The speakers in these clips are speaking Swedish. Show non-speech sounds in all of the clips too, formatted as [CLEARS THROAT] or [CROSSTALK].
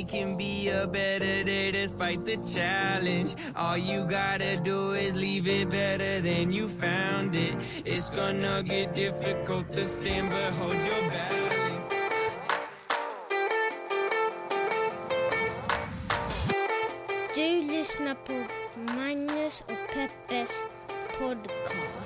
Every day can be a better day despite the challenge. All you gotta do is leave it better than you found it. It's gonna get difficult to stand, but hold your balance. Du lyssnar på Magnus och Peppes podcast.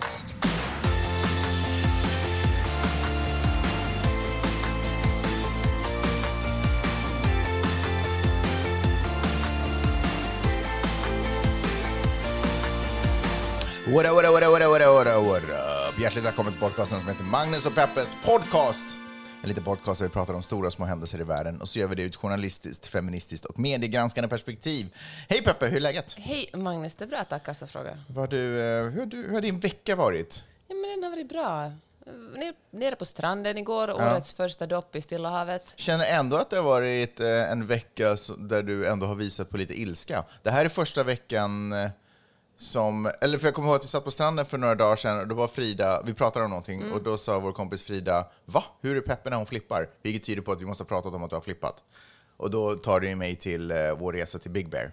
What up, what up, what up, what up, what up, what up, what up? Hjärtligt välkommen till podcasten som heter Magnus och Peppes podcast. En liten podcast där vi pratar om stora och små händelser i världen och så gör vi det ur ett journalistiskt, feministiskt och mediegranskande perspektiv. Hej Peppe, hur är läget? Hej Magnus, det är bra tack alltså frågar. Vad du, eh, hur, har du, hur har din vecka varit? Ja, men den har varit bra. Nere, nere på stranden igår, årets första dopp i Stilla havet. Känner ändå att det har varit eh, en vecka där du ändå har visat på lite ilska. Det här är första veckan eh, som, eller för jag kommer ihåg att vi satt på stranden för några dagar sedan och då var Frida, vi pratade om någonting och då sa vår kompis Frida, va? Hur är Peppe när hon flippar? Vilket tyder på att vi måste ha pratat om att du har flippat. Och då tar det ju mig till eh, vår resa till Big Bear.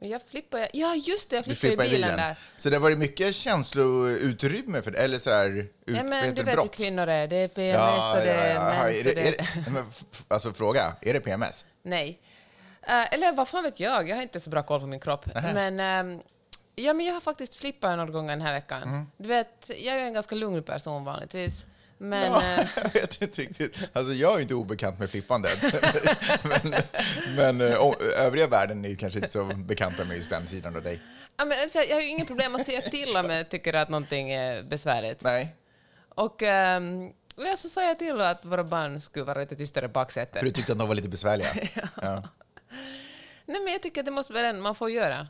Men jag flippar, ja just det, jag Du flippar i flippar i bilen, bilen. där. Så det har varit mycket känsloutrymme för eller sådär, ut, Ja, men du det, vet hur kvinnor är, det är PMS och det är mens Är och det, det är det, [LAUGHS] men, alltså fråga, är det PMS? Nej. Eh, eller vad fan vet jag, jag har inte så bra koll på min kropp. Men, ehm, ja, men jag har faktiskt flippat några gånger den här veckan. Mm. Du vet, jag är en ganska lugn person vanligtvis. Men, Ja, eh, [LAUGHS] jag vet inte riktigt. Alltså, jag är inte obekant med flippandet. [LAUGHS] men men eh, o- övriga världen är kanske inte så bekanta med just den sidan av dig. ja, men, jag har ju inga problem att säga till om jag tycker att någonting är besvärligt. Nej, Och um, ja, så sa jag till att våra barn skulle vara lite tystare i baksätet. för du tyckte att de var lite besvärliga. [LAUGHS] ja. Nej, men jag tycker att det måste vara en man får göra.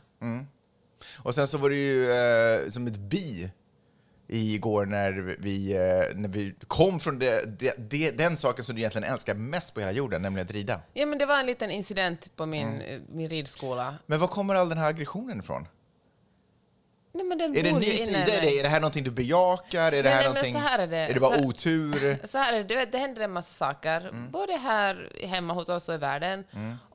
Och sen så var det ju eh, som ett bi igår när vi, eh, när vi kom från det, det, det, den saken som du egentligen älskar mest på hela jorden, nämligen att rida. Ja, men det var en liten incident på min, Mm. eh, min ridskola. Men var kommer all den här aggressionen ifrån? Nej, men den Är det en ny sida i dig? Är det här någonting du bejakar? Är det Nej, här nej, någonting... så här är det. Är det bara Så- otur? [LAUGHS] Så här är det, det händer en massa saker, Mm. både här hemma hos oss och i världen.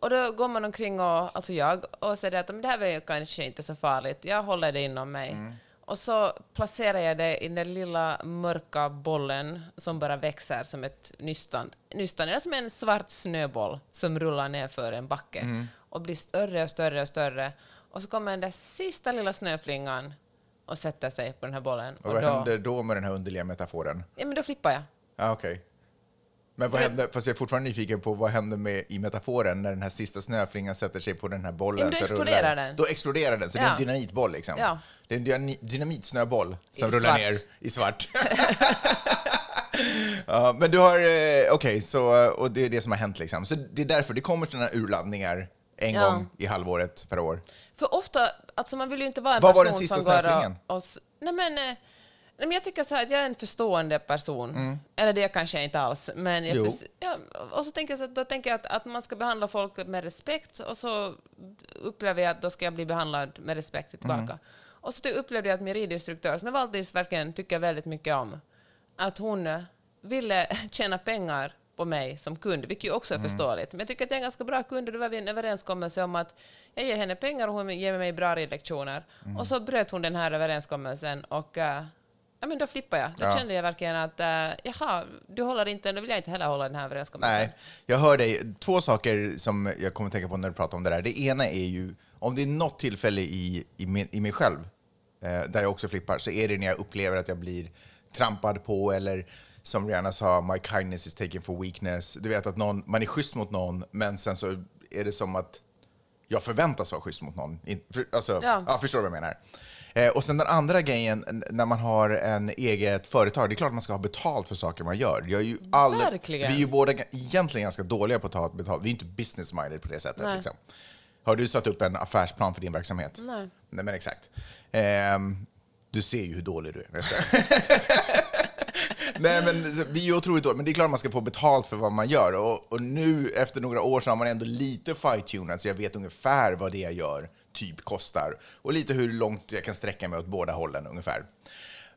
Och då går man omkring, och, alltså jag, och säger att "Men det här var ju kanske inte så farligt, jag håller det inom mig. Mm. Och så placerar jag det i den lilla mörka bollen som bara växer som ett nystan. Nystan är som en svart snöboll som rullar ner för en backe Mm. och blir större och större och större. Och så kommer den där sista lilla snöflingan och sätter sig på den här bollen. Och vad då, händer då med den här underliga metaforen? Ja, men då flippar jag. Ja, okej. Men vad händer, fast jag är fortfarande nyfiken på vad händer med, i metaforen när den här sista snöflingan sätter sig på den här bollen? Ja, men då exploderar rullar den. Då exploderar den, så det är en Ja. dynamitboll liksom? Ja. Det är en dyna- dynamitsnöboll som I rullar svart. ner i svart. [LAUGHS] ja, men du har, eh, okej, så, och det är det som har hänt liksom. Så det är därför det kommer sådana urladdningar en Ja. gång i halvåret per år. För ofta, alltså man vill ju inte vara en Vad var person den sista som går och, och... Nej men, eh, nej men jag tycker så här att jag är en förstående person. Eller det kanske jag inte alls. Men jag Mm. Förs- ja, och så tänker jag så att, då tänker jag att, att man ska behandla folk med respekt och så upplever jag att då ska jag bli behandlad med respekt tillbaka. Mm. Och så upplevde jag att min ridinstruktör, som jag alltid verkligen tycker väldigt mycket om, att hon eh, ville [LAUGHS] tjäna pengar på mig som kund, vilket ju också är Mm. förståeligt. Men jag tycker att jag är en ganska bra kund och då var vi en överenskommelse om att jag ger henne pengar och hon ger mig bra ridlektioner. Mm. Och så bröt hon den här överenskommelsen och uh, ja, men då flippade jag. Då Ja. kände jag verkligen att uh, jaha, du håller inte, då vill jag inte heller hålla den här överenskommelsen. Nej, jag hör dig. Två saker som jag kommer att tänka på när du pratar om det där. Det ena är ju, om det är något tillfälle i, i, min, i mig själv eh, där jag också flippar, så är det när jag upplever att jag blir trampad på eller som Rihanna sa, my kindness is taken for weakness. Du vet att någon, man är schysst mot någon, men sen så är det som att jag förväntas vara schysst mot någon. Alltså, ja. Ja. förstår du vad jag menar? Eh, och sen den andra grejen, när man har en eget företag, det är klart man ska ha betalt för saker man gör. Jag är ju all, Verkligen. Vi är ju båda egentligen ganska dåliga på att ta betalt. Vi är inte business-minded på det sättet. Nej. Liksom. Har du satt upp en affärsplan för din verksamhet? Nej. Nej, men exakt. Ehm, du ser ju hur dålig du är. [LAUGHS] Nej, men vi är otroligt dåliga, men det är klart man ska få betalt för vad man gör. Och, och nu efter några år så har man ändå lite fine-tunat så jag vet ungefär vad det jag gör typ kostar. Och lite hur långt jag kan sträcka mig åt båda hållen ungefär.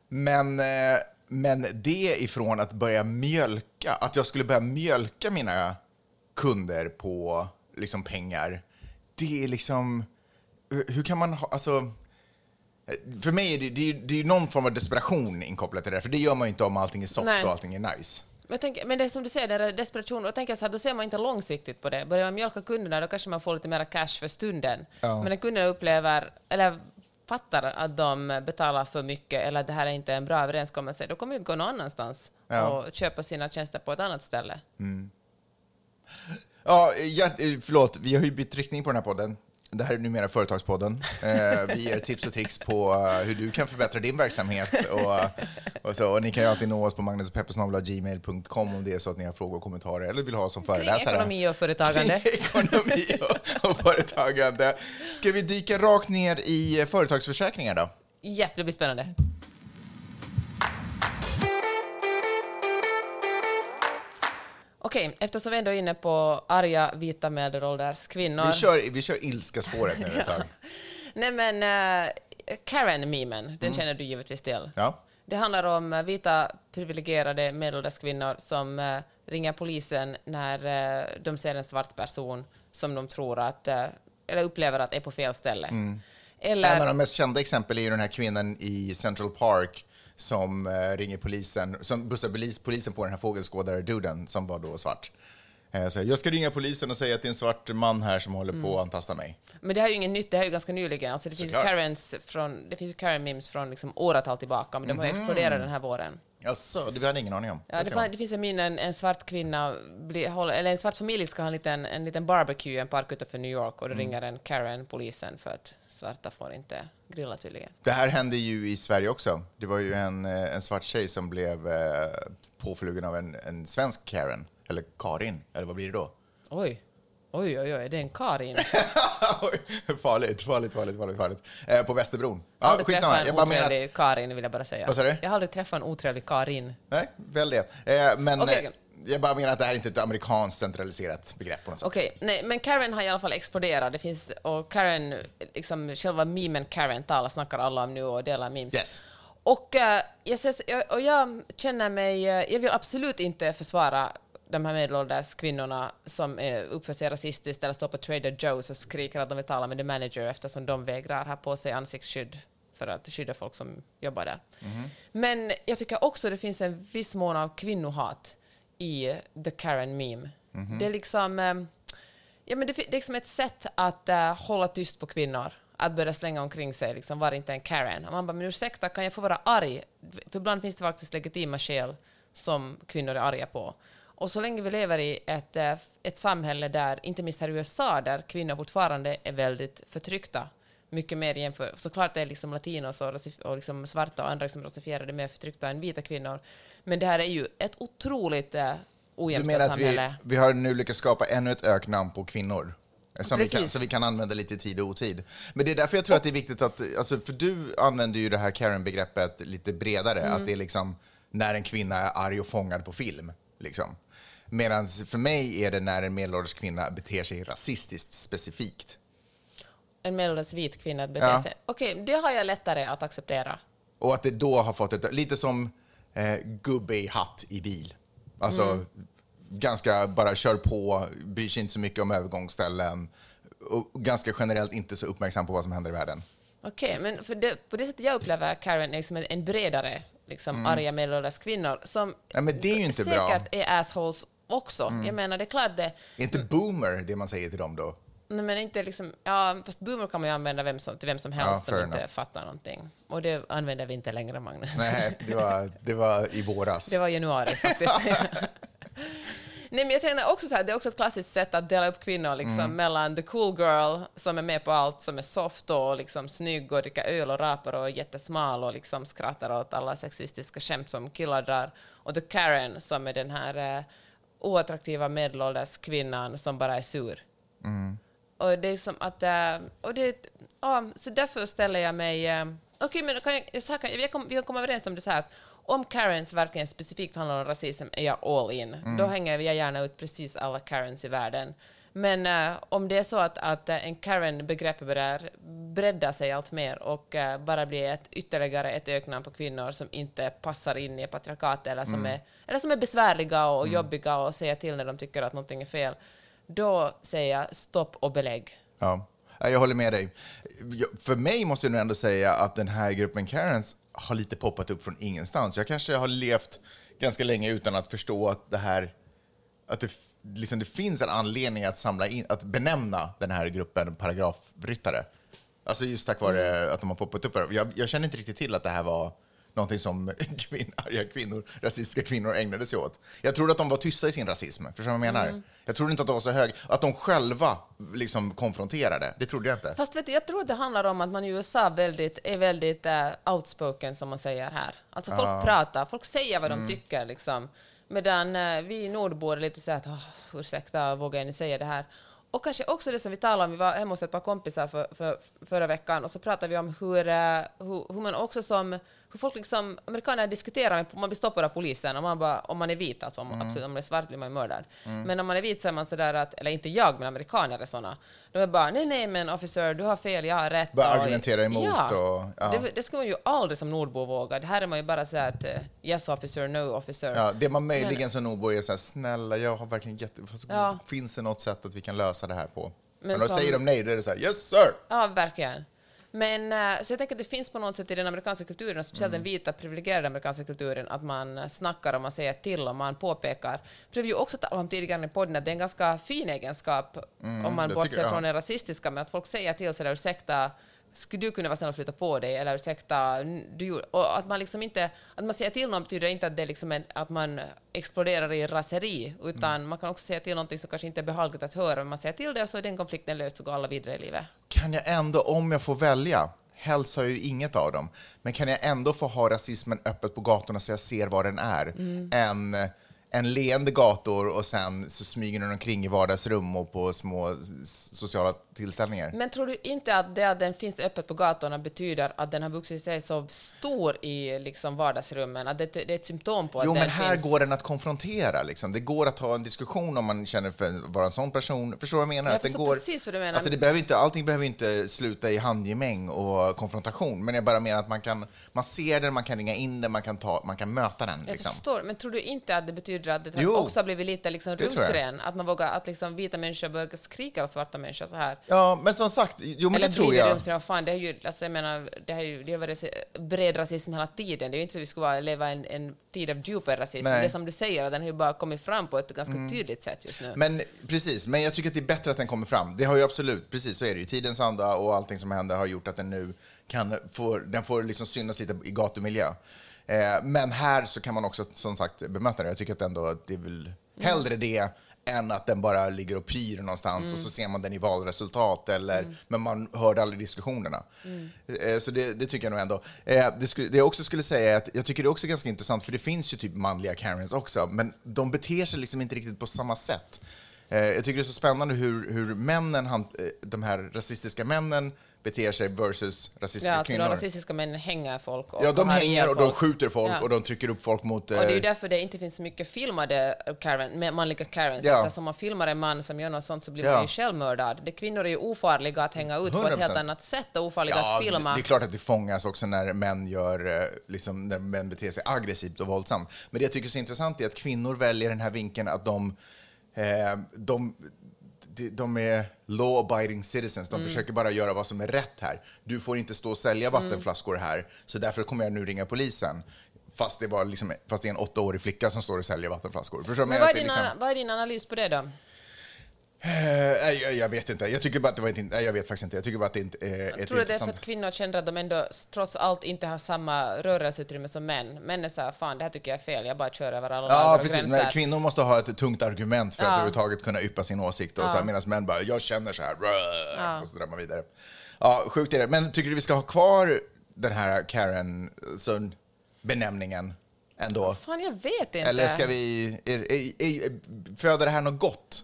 Men, eh, men det ifrån att börja mjölka, att jag skulle börja mjölka mina kunder på liksom pengar, det är liksom... hur- Hur kan man ha... Alltså, för mig är det, det, är, det är ju någon form av desperation inkopplat till det där, för det gör man ju inte om allting är soft Nej. och allting är nice. Men, jag tänker, men det är som du säger, det desperation. Och tänker jag så här, då ser man inte långsiktigt på det. Börjar man mjölka kunderna, då kanske man får lite mer cash för stunden. Ja. Men när kunderna upplever, eller fattar att de betalar för mycket eller att det här är inte en bra överenskommelse, då kommer de gå någon annanstans Ja. och köpa sina tjänster på ett annat ställe. Ja, hjärt, eh, förlåt, vi har ju bytt riktning på den här podden. Det här är numera Företagspodden. Eh, vi ger tips och tricks på eh, hur du kan förbättra din verksamhet. Och, och, så, och ni kan ju alltid nå oss på magnusochpeppersnabel.gmail.com om det är så att ni har frågor och kommentarer eller vill ha oss som Kring föreläsare. ekonomi och företagande. Kring ekonomi och, och företagande. Ska vi dyka rakt ner i företagsförsäkringar då? Ja, det blir spännande. Okej, eftersom vi ändå är inne på arga vita medelålders kvinnor. Vi kör, vi kör ilska spåret nu ett [LAUGHS] tag. Nej men, uh, Karen-memen, den känner du givetvis till. Mm. Ja. Det handlar om eh, vita privilegierade medelålders kvinnor som eh, ringer polisen när eh, de ser en svart person som de tror att, eller upplever att är på fel ställe. En Eller, av de mest kända exempel är ju den här kvinnan i Central Park som eh, ringer polisen, som bussar polis, polisen på den här fågelskådare-duden som var då svart. Eh, så jag ska ringa polisen och säga att det är en svart man här som håller på att antasta mig. men det här är ju inget nytt, det här är ju ganska nyligen. Alltså det finns. Karens från, det finns ju Karen-memes från liksom åratal tillbaka, men de har ju exploderat den här våren. Jaså, det hade ingen aning om. Ja, det, fan, det finns en min, en, en svart kvinna, blir, håller, eller en svart familj ska ha en liten, en liten barbecue i en park utanför New York och då ringer en Karen polisen för att svarta får inte grilla tydligen. Det här hände ju i Sverige också. Det var ju en, eh, en svart tjej som blev eh, påflugen av en, en svensk Karen, eller Karin, eller vad blir det då? Oj, oj, oj, oj, det är en Karin. [LAUGHS] Oj, farligt, farligt, farligt, farligt, farligt. Eh, på Västerbron. Ja, aldrig skitsamma, jag en bara menar att, otrevlig Karin, vill jag bara säga. Vad sa du? Jag har aldrig träffat en otrevlig Karin. nej, väl det. Eh, men Okej. eh, jag bara menar att det här är inte ett amerikanskt centraliserat begrepp på något sätt. Okej, nej, men Karen har i alla fall exploderat. Det finns, och Karen, liksom själva memen Karen talar snackar alla om nu och delar memes. Yes. Och, eh, jag, ses, och jag känner mig, eh, jag vill absolut inte försvara de här medelålders kvinnorna som eh, uppför sig rasistiskt eller står på Trader Joe's och skriker att de vill tala med the manager eftersom de vägrar ha på sig ansiktsskydd för att skydda folk som jobbar där. Men jag tycker också det finns en viss mån av kvinnohat i the Karen meme. Det är liksom, eh, ja, men det, det är liksom ett sätt att eh, hålla tyst på kvinnor. Att börja slänga omkring sig, liksom, var inte en Karen. Och man bara, men ursäkta, kan jag få vara arg? För ibland finns det faktiskt legitima skäl som kvinnor är arga på. Och så länge vi lever i ett, eh, ett samhälle där, inte minst här i USA, där kvinnor fortfarande är väldigt förtryckta, mycket mer jämför... Såklart är liksom latinos och, och liksom svarta och andra liksom rasifierade mer förtryckta än vita kvinnor. Men det här är ju ett otroligt eh, Du ojämställt menar att vi, samhälle. vi har nu lyckats skapa ännu ett öknamn på kvinnor? Som vi, kan, så vi kan använda lite i tid och otid. Men det är därför jag tror att det är viktigt att, alltså, för du använder ju det här Karen-begreppet lite bredare, Mm. att det är liksom när en kvinna är arg och fångad på film. Liksom. Medan för mig är det när en medelålders kvinna beter sig rasistiskt specifikt. En medelålders vit kvinna att bete Ja. sig. Okej, det har jag lättare att acceptera. Och att det då har fått ett, lite som eh, gubbe i hatt i bil. Alltså Mm. ganska bara kör på, bryr sig inte så mycket om övergångsställen och ganska generellt inte så uppmärksam på vad som händer i världen. Okej, men för det, på det sättet jag upplever Karen är liksom en, bredare, liksom arga medelålders kvinnor som Ja, men det är ju inte bra. Mm. säkert är assholes också. Jag menar, det är klart det... Är inte boomer det man säger till dem då? Nej, men inte liksom... Ja, fast boomer kan man ju använda vem som, till vem som helst Ja, som fair inte enough. fattar någonting. Och det använder vi inte längre, Magnus. Nej, det var, det var i våras. Det var januari faktiskt. [LAUGHS] Nej, men jag tänker också så här, det är också ett klassiskt sätt att dela upp kvinnor liksom, Mm. mellan the cool girl som är med på allt som är soft och liksom, snygg och dricker öl och rapar och är jättesmal och liksom, skrattar åt alla sexistiska skämt som killar drar och the Karen som är den här eh, oattraktiva medelålders kvinnan som bara är sur. Och det är som att... eh, och det, ja, så därför ställer jag mig... eh, Okej, men kan jag, så kan, jag kom, vi kan komma överens om det så här. Om Karens verkligen specifikt handlar om rasism är jag all in. Då hänger jag gärna ut precis alla Karens i världen. Men eh, om det är så att, att en Karen-begrepp börjar bredda sig allt mer och eh, bara blir ett, ytterligare ett öknamn på kvinnor som inte passar in i patriarkatet eller som, är, eller som är besvärliga och jobbiga och säger till när de tycker att någonting är fel, då säger jag stopp och belägg. Ja, Ja, jag håller med dig. För mig måste jag nog ändå säga att den här gruppen Karens har lite poppat upp från ingenstans. Jag kanske har levt ganska länge utan att förstå att det här att det, liksom, det finns en anledning att samla in, att benämna den här gruppen paragrafryttare. Alltså just tack vare att de har poppat upp. Jag, jag känner inte riktigt till att det här var någonting som [LAUGHS] kvin, arga kvinnor, rasistiska kvinnor ägnade sig åt. Jag trodde att de var tysta i sin rasism. Förstår du vad jag menar? Jag trodde inte att de var så hög, att de själva liksom konfronterade. Det trodde jag inte. Fast vet du, jag tror att det handlar om att man i USA väldigt, är väldigt eh, outspoken, som man säger här. Alltså folk pratar, folk säger vad de tycker. Liksom. Medan eh, vi nordbor är lite så att oh, ursäkta, vågar ni säga det här? Och kanske också det som vi talade om, vi var hemma hos ett par kompisar för, för, förra veckan och så pratade vi om hur, eh, hur, hur man också som, folk liksom, amerikaner diskuterar, man blir stoppad av polisen och man bara, om man är vit, alltså om, absolut, om man är svart blir man mördad. Men om man är vit så är man sådär att, eller inte jag, men amerikaner är såna, de är bara, nej nej men officer, du har fel, jag har rätt. Bara argumentera emot ja, och- ja. Det, det ska man ju aldrig som nordbo våga. Det här är man ju bara såhär att eh, yes officer, no officer. Ja, det man möjligen som nordbo är så här, snälla, jag har verkligen jätte... Ja. Finns det något sätt att vi kan lösa det här på? Men, Men då som- säger de nej, då är det så här, yes sir! Ja, verkligen. Men eh, så jag tänker att det finns på något sätt i den amerikanska kulturen, och speciellt den vita privilegierade amerikanska kulturen, att man eh, snackar och man säger till och man påpekar. För det har vi ju också talat om tidigare i podden, att det är en ganska fin egenskap, om man det bortser jag. från den rasistiska, men att folk säger till sådär ursäkta, skulle du kunna vara snäll och flytta på dig? Eller ursäkta, du, gjorde-" och att man liksom inte, att man säger till någon betyder inte att det är liksom en, att man exploderar i raseri, utan man kan också säga till någonting som kanske inte är behagligt att höra, men man säger till det och så är den konflikten löst så går alla vidare i livet. Kan jag ändå, om jag får välja, helst har jag ju inget av dem, men kan jag ändå få ha rasismen öppet på gatorna så jag ser vad den är? Mm. En, en leende gator och sen så smyger den omkring i vardagsrum och på små sociala tillställningar. Men tror du inte att det att den finns öppet på gatorna betyder att den har vuxit sig så stor i liksom vardagsrummen? Att det, det är ett symptom på att Jo, den men här finns? går den att konfrontera. Liksom. Det går att ha en diskussion om man känner för att vara en sån person. Förstår du vad jag menar? Jag Att den går, precis vad du menar. Alltså, det behöver inte, allting behöver inte sluta i handgemäng och konfrontation, men jag bara menar att man, kan, man ser den, man kan ringa in den, man kan, ta, man kan möta den. Jag Liksom. förstår, men tror du inte att det betyder att det Jo. också har blivit lite liksom rumsren? Att man vågar, att liksom vita människor börjar skrika åt svarta människor så här? Ja, men som sagt, jo, men Eller det tror jag. rumsren? Fan, det är ju, alltså jag menar, det har ju det har varit bred rasism hela tiden. Det är ju inte så att vi skulle leva en, en tid av djupare rasism. Nej. Mm. Det som du säger, den har ju bara kommit fram på ett ganska tydligt sätt just nu. Men precis, men jag tycker att det är bättre att den kommer fram. Det har ju absolut, precis så är det ju. Tidens anda och allting som händer har gjort att den nu kan få, den får liksom synas lite i gatumiljö. Eh, men här så kan man också som sagt bemöta det. Jag tycker att ändå att det är väl hellre det än att den bara ligger och pyr någonstans och så ser man den i valresultat eller, men man hörde aldrig diskussionerna. Eh, så det, det tycker jag nog ändå. Eh, det, skulle, det jag också skulle säga är att jag tycker det är också ganska intressant för det finns ju typ manliga Karens också, men de beter sig liksom inte riktigt på samma sätt. Eh, jag tycker det är så spännande hur, hur männen, han, de här rasistiska männen beter sig versus rasistiska Ja, alltså de kvinnor. rasistiska männen hänger folk och ja, de hänger och de skjuter folk Ja. och de trycker upp folk mot... Och det är eh, därför det inte finns så mycket filmade Karen, manliga Karens. Ja. Eftersom man filmar en man som gör något sånt så blir Ja. man ju självmördad. Det kvinnor är ju ofarliga att hänga ut på ett helt 100%. annat sätt och ofarliga Ja, att filma. det är klart att det fångas också när män, gör, eh, liksom, när män beter sig aggressivt och våldsamt. Men det jag tycker är så intressant är att kvinnor väljer den här vinkeln att de, eh, de, de, är law-abiding citizens. De försöker bara göra vad som är rätt här. Du får inte stå och sälja vattenflaskor här, så därför kommer jag nu ringa polisen. Fast det, var liksom, fast det är en åttaårig flicka som står och säljer vattenflaskor. Förstår Men vad är, din, ana- vad är din analys på det då? Eh, jag, vet inte. Jag tycker bara att det var inte... Jag vet faktiskt inte. Jag tycker bara att det inte är Jag ett tror att det är för intressant... att kvinnor känner att de ändå trots allt inte har samma rörelseutrymme som män. Män är såhär, fan det här tycker jag är fel, jag bara kör över alla Ja, lagar och precis. gränser. Kvinnor måste ha ett tungt argument för att Ja. överhuvudtaget kunna yppa sin åsikt. Och så här, Ja. medan män bara, jag känner så här. rrr, Och så drar man vidare. Ja, sjukt är det. Men tycker du vi ska ha kvar den här Karen, så benämningen ändå? Fan, jag vet inte. Eller ska vi... Är, är, är, föder det här något gott?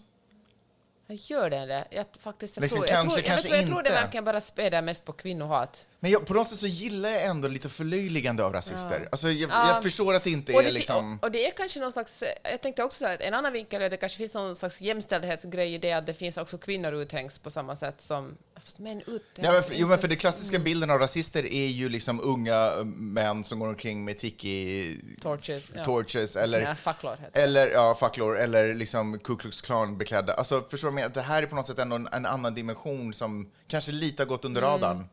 Jag gör det det? Jag faktiskt, jag Liksom, tror, jag, kanske, tror, jag, vet, vad, jag tror det verkligen bara späder mest på kvinnohat. Men jag, på något sätt så gillar jag ändå lite förlöjligande av rasister. Alltså, jag, Ja. jag förstår att det inte är det, liksom... och, och det är kanske någon slags, jag tänkte också så här, en annan vinkel är att det kanske finns någon slags jämställdhetsgrej i det att det finns också kvinnor uthängs på samma sätt som män uthängs. Ja, men för, jo, men för det klassiska bilden av rasister är ju liksom unga eh, män som går omkring med tiki Torches, ja. torches eller, Ja, facklor eller ja, facklor eller liksom Ku Klux Klan beklädda. Alltså, förstår du? Det här är på något sätt ändå en, en annan dimension som kanske lite har gått under Mm. radarn.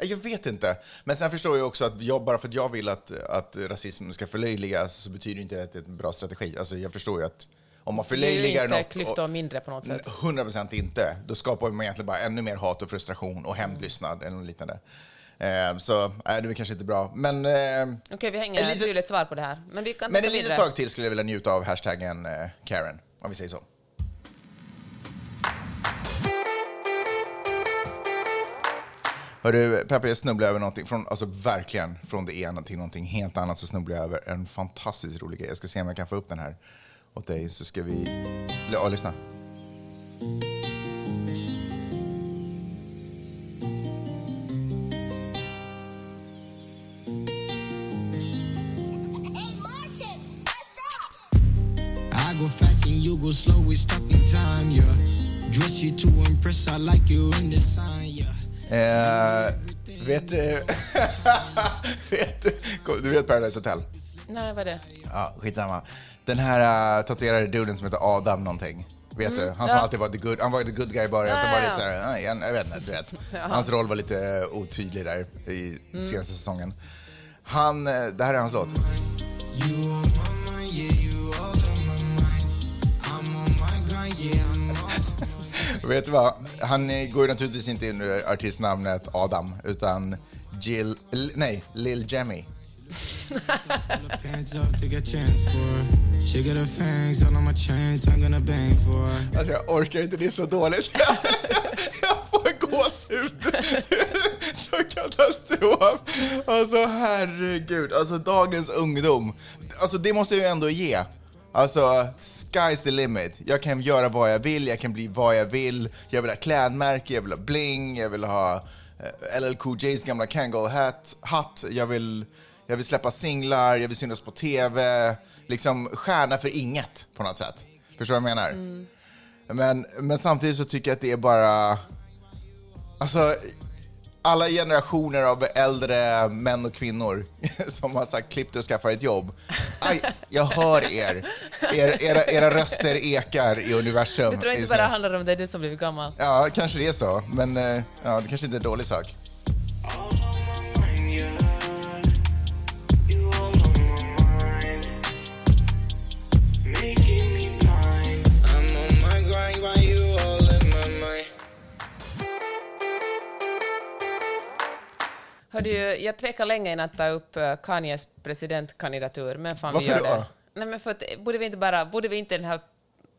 Jag vet inte. Men sen förstår jag också att jag, bara för att jag vill att, att rasism ska förlöjligas så betyder inte det att det är en bra strategi. Alltså, jag förstår ju att om man förlöjligar inte något... och- klyftor mindre på något sätt. 100 procent inte. Då skapar man egentligen bara ännu mer hat och frustration och hämndlystnad eller något liknande. Eh, så nej, det är kanske inte bra. Men, eh, Okej, vi har inget tydligt svar på det här. Men vi kan men ett litet tag till skulle jag vilja njuta av hashtaggen eh, Karen, om vi säger så. Hörru, Peppe, jag snubblade över någonting, från, alltså verkligen från det ena till någonting helt annat så snubblade jag över en fantastiskt rolig grej. Jag ska se om jag kan få upp den här åt dig så ska vi... Ja, lyssna. Slow, we stuck in time, yeah. Dress you to impress, I like you in the sign, yeah. Eh, vet du... [LAUGHS] vet du... Vet Paradise Hotel? Nej, vad är det? Ja, skitsamma. Den här uh, tatuerade duden som heter Adam någonting. Vet du? Han som Mm. ja. alltid var the good, han var the good guy i början, Ja, sen var ja, det ja. lite såhär, nej, jag, vet inte, du vet. [LAUGHS] Hans roll var lite eh, otydlig där i Mm. senaste säsongen. Han, eh, det här är hans låt. You Vet du vad? Han går ju naturligtvis inte in under artistnamnet Adam, utan Jill, L- nej, Lil Jemmy. Alltså jag orkar inte, det är så dåligt. [LAUGHS] jag får gåshud. [LAUGHS] så katastrof. Alltså herregud, alltså dagens ungdom. Alltså det måste jag ju ändå ge. Alltså, sky's the limit. Jag kan göra vad jag vill, jag kan bli vad jag vill. Jag vill ha klädmärke, jag vill ha bling, jag vill ha eh, LL Cool J's gamla Kangol hat, hatt. Jag vill, jag vill släppa singlar, jag vill synas på TV. Liksom stjärna för inget på något sätt. Förstår du vad jag menar? Men, men samtidigt så tycker jag att det är bara... Alltså, alla generationer av äldre män och kvinnor [LAUGHS] som har sagt klipp dig och skaffa ett jobb. Aj, jag hör er. er era, era röster ekar i universum. Jag tror inte just bara handlar om det, du som blivit gammal. Ja, kanske det är så. Men eh, ja, det kanske inte är en dålig sak. Hör du, jag tvekar länge innan att ta upp eh, Kanyes presidentkandidatur, men fan Varför vi gör då? det. Nej, men för att, eh, borde vi inte bara, borde vi inte den här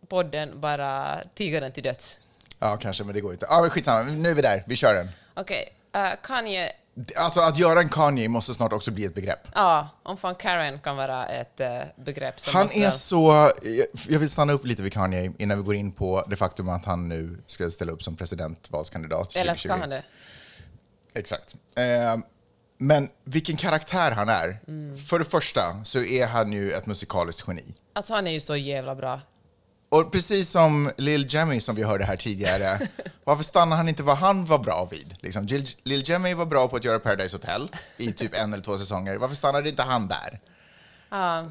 podden bara tiga den till döds? Ja, kanske, men det går inte. Ja, men skitsamma. Nu är vi där. Vi kör den. Okej, eh, Kanye, Alltså, att göra en Kanye måste snart också bli ett begrepp. ja, om fan Karen kan vara ett eh, begrepp Han är väl- så... Jag vill stanna upp lite vid Kanye innan vi går in på det faktum att han nu ska ställa upp som presidentvalskandidat Eller ska 2020. han det? Exakt. Eh, men vilken karaktär han är. Mm. För det första så är han ju ett musikaliskt geni. Alltså han är ju så jävla bra. Och precis som Lil Jemmy som vi hörde här tidigare, [LAUGHS] varför stannar han inte vad han var bra vid? Liksom, Lil, Jemmy var bra på att göra Paradise Hotel i typ en eller två säsonger. Varför stannade inte han där?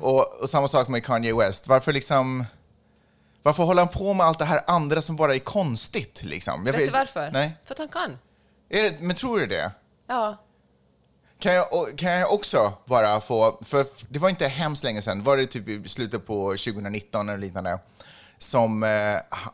Och, och samma sak med Kanye West. Varför liksom... Varför håller han på med allt det här andra som bara är konstigt? Liksom? Jag Vet du varför? Nej. För att han kan. Är det, men tror du det? Ja. Kan jag, kan jag också bara få, för det var inte hemskt länge sedan, var det typ i slutet på 2019 eller liknande, som eh,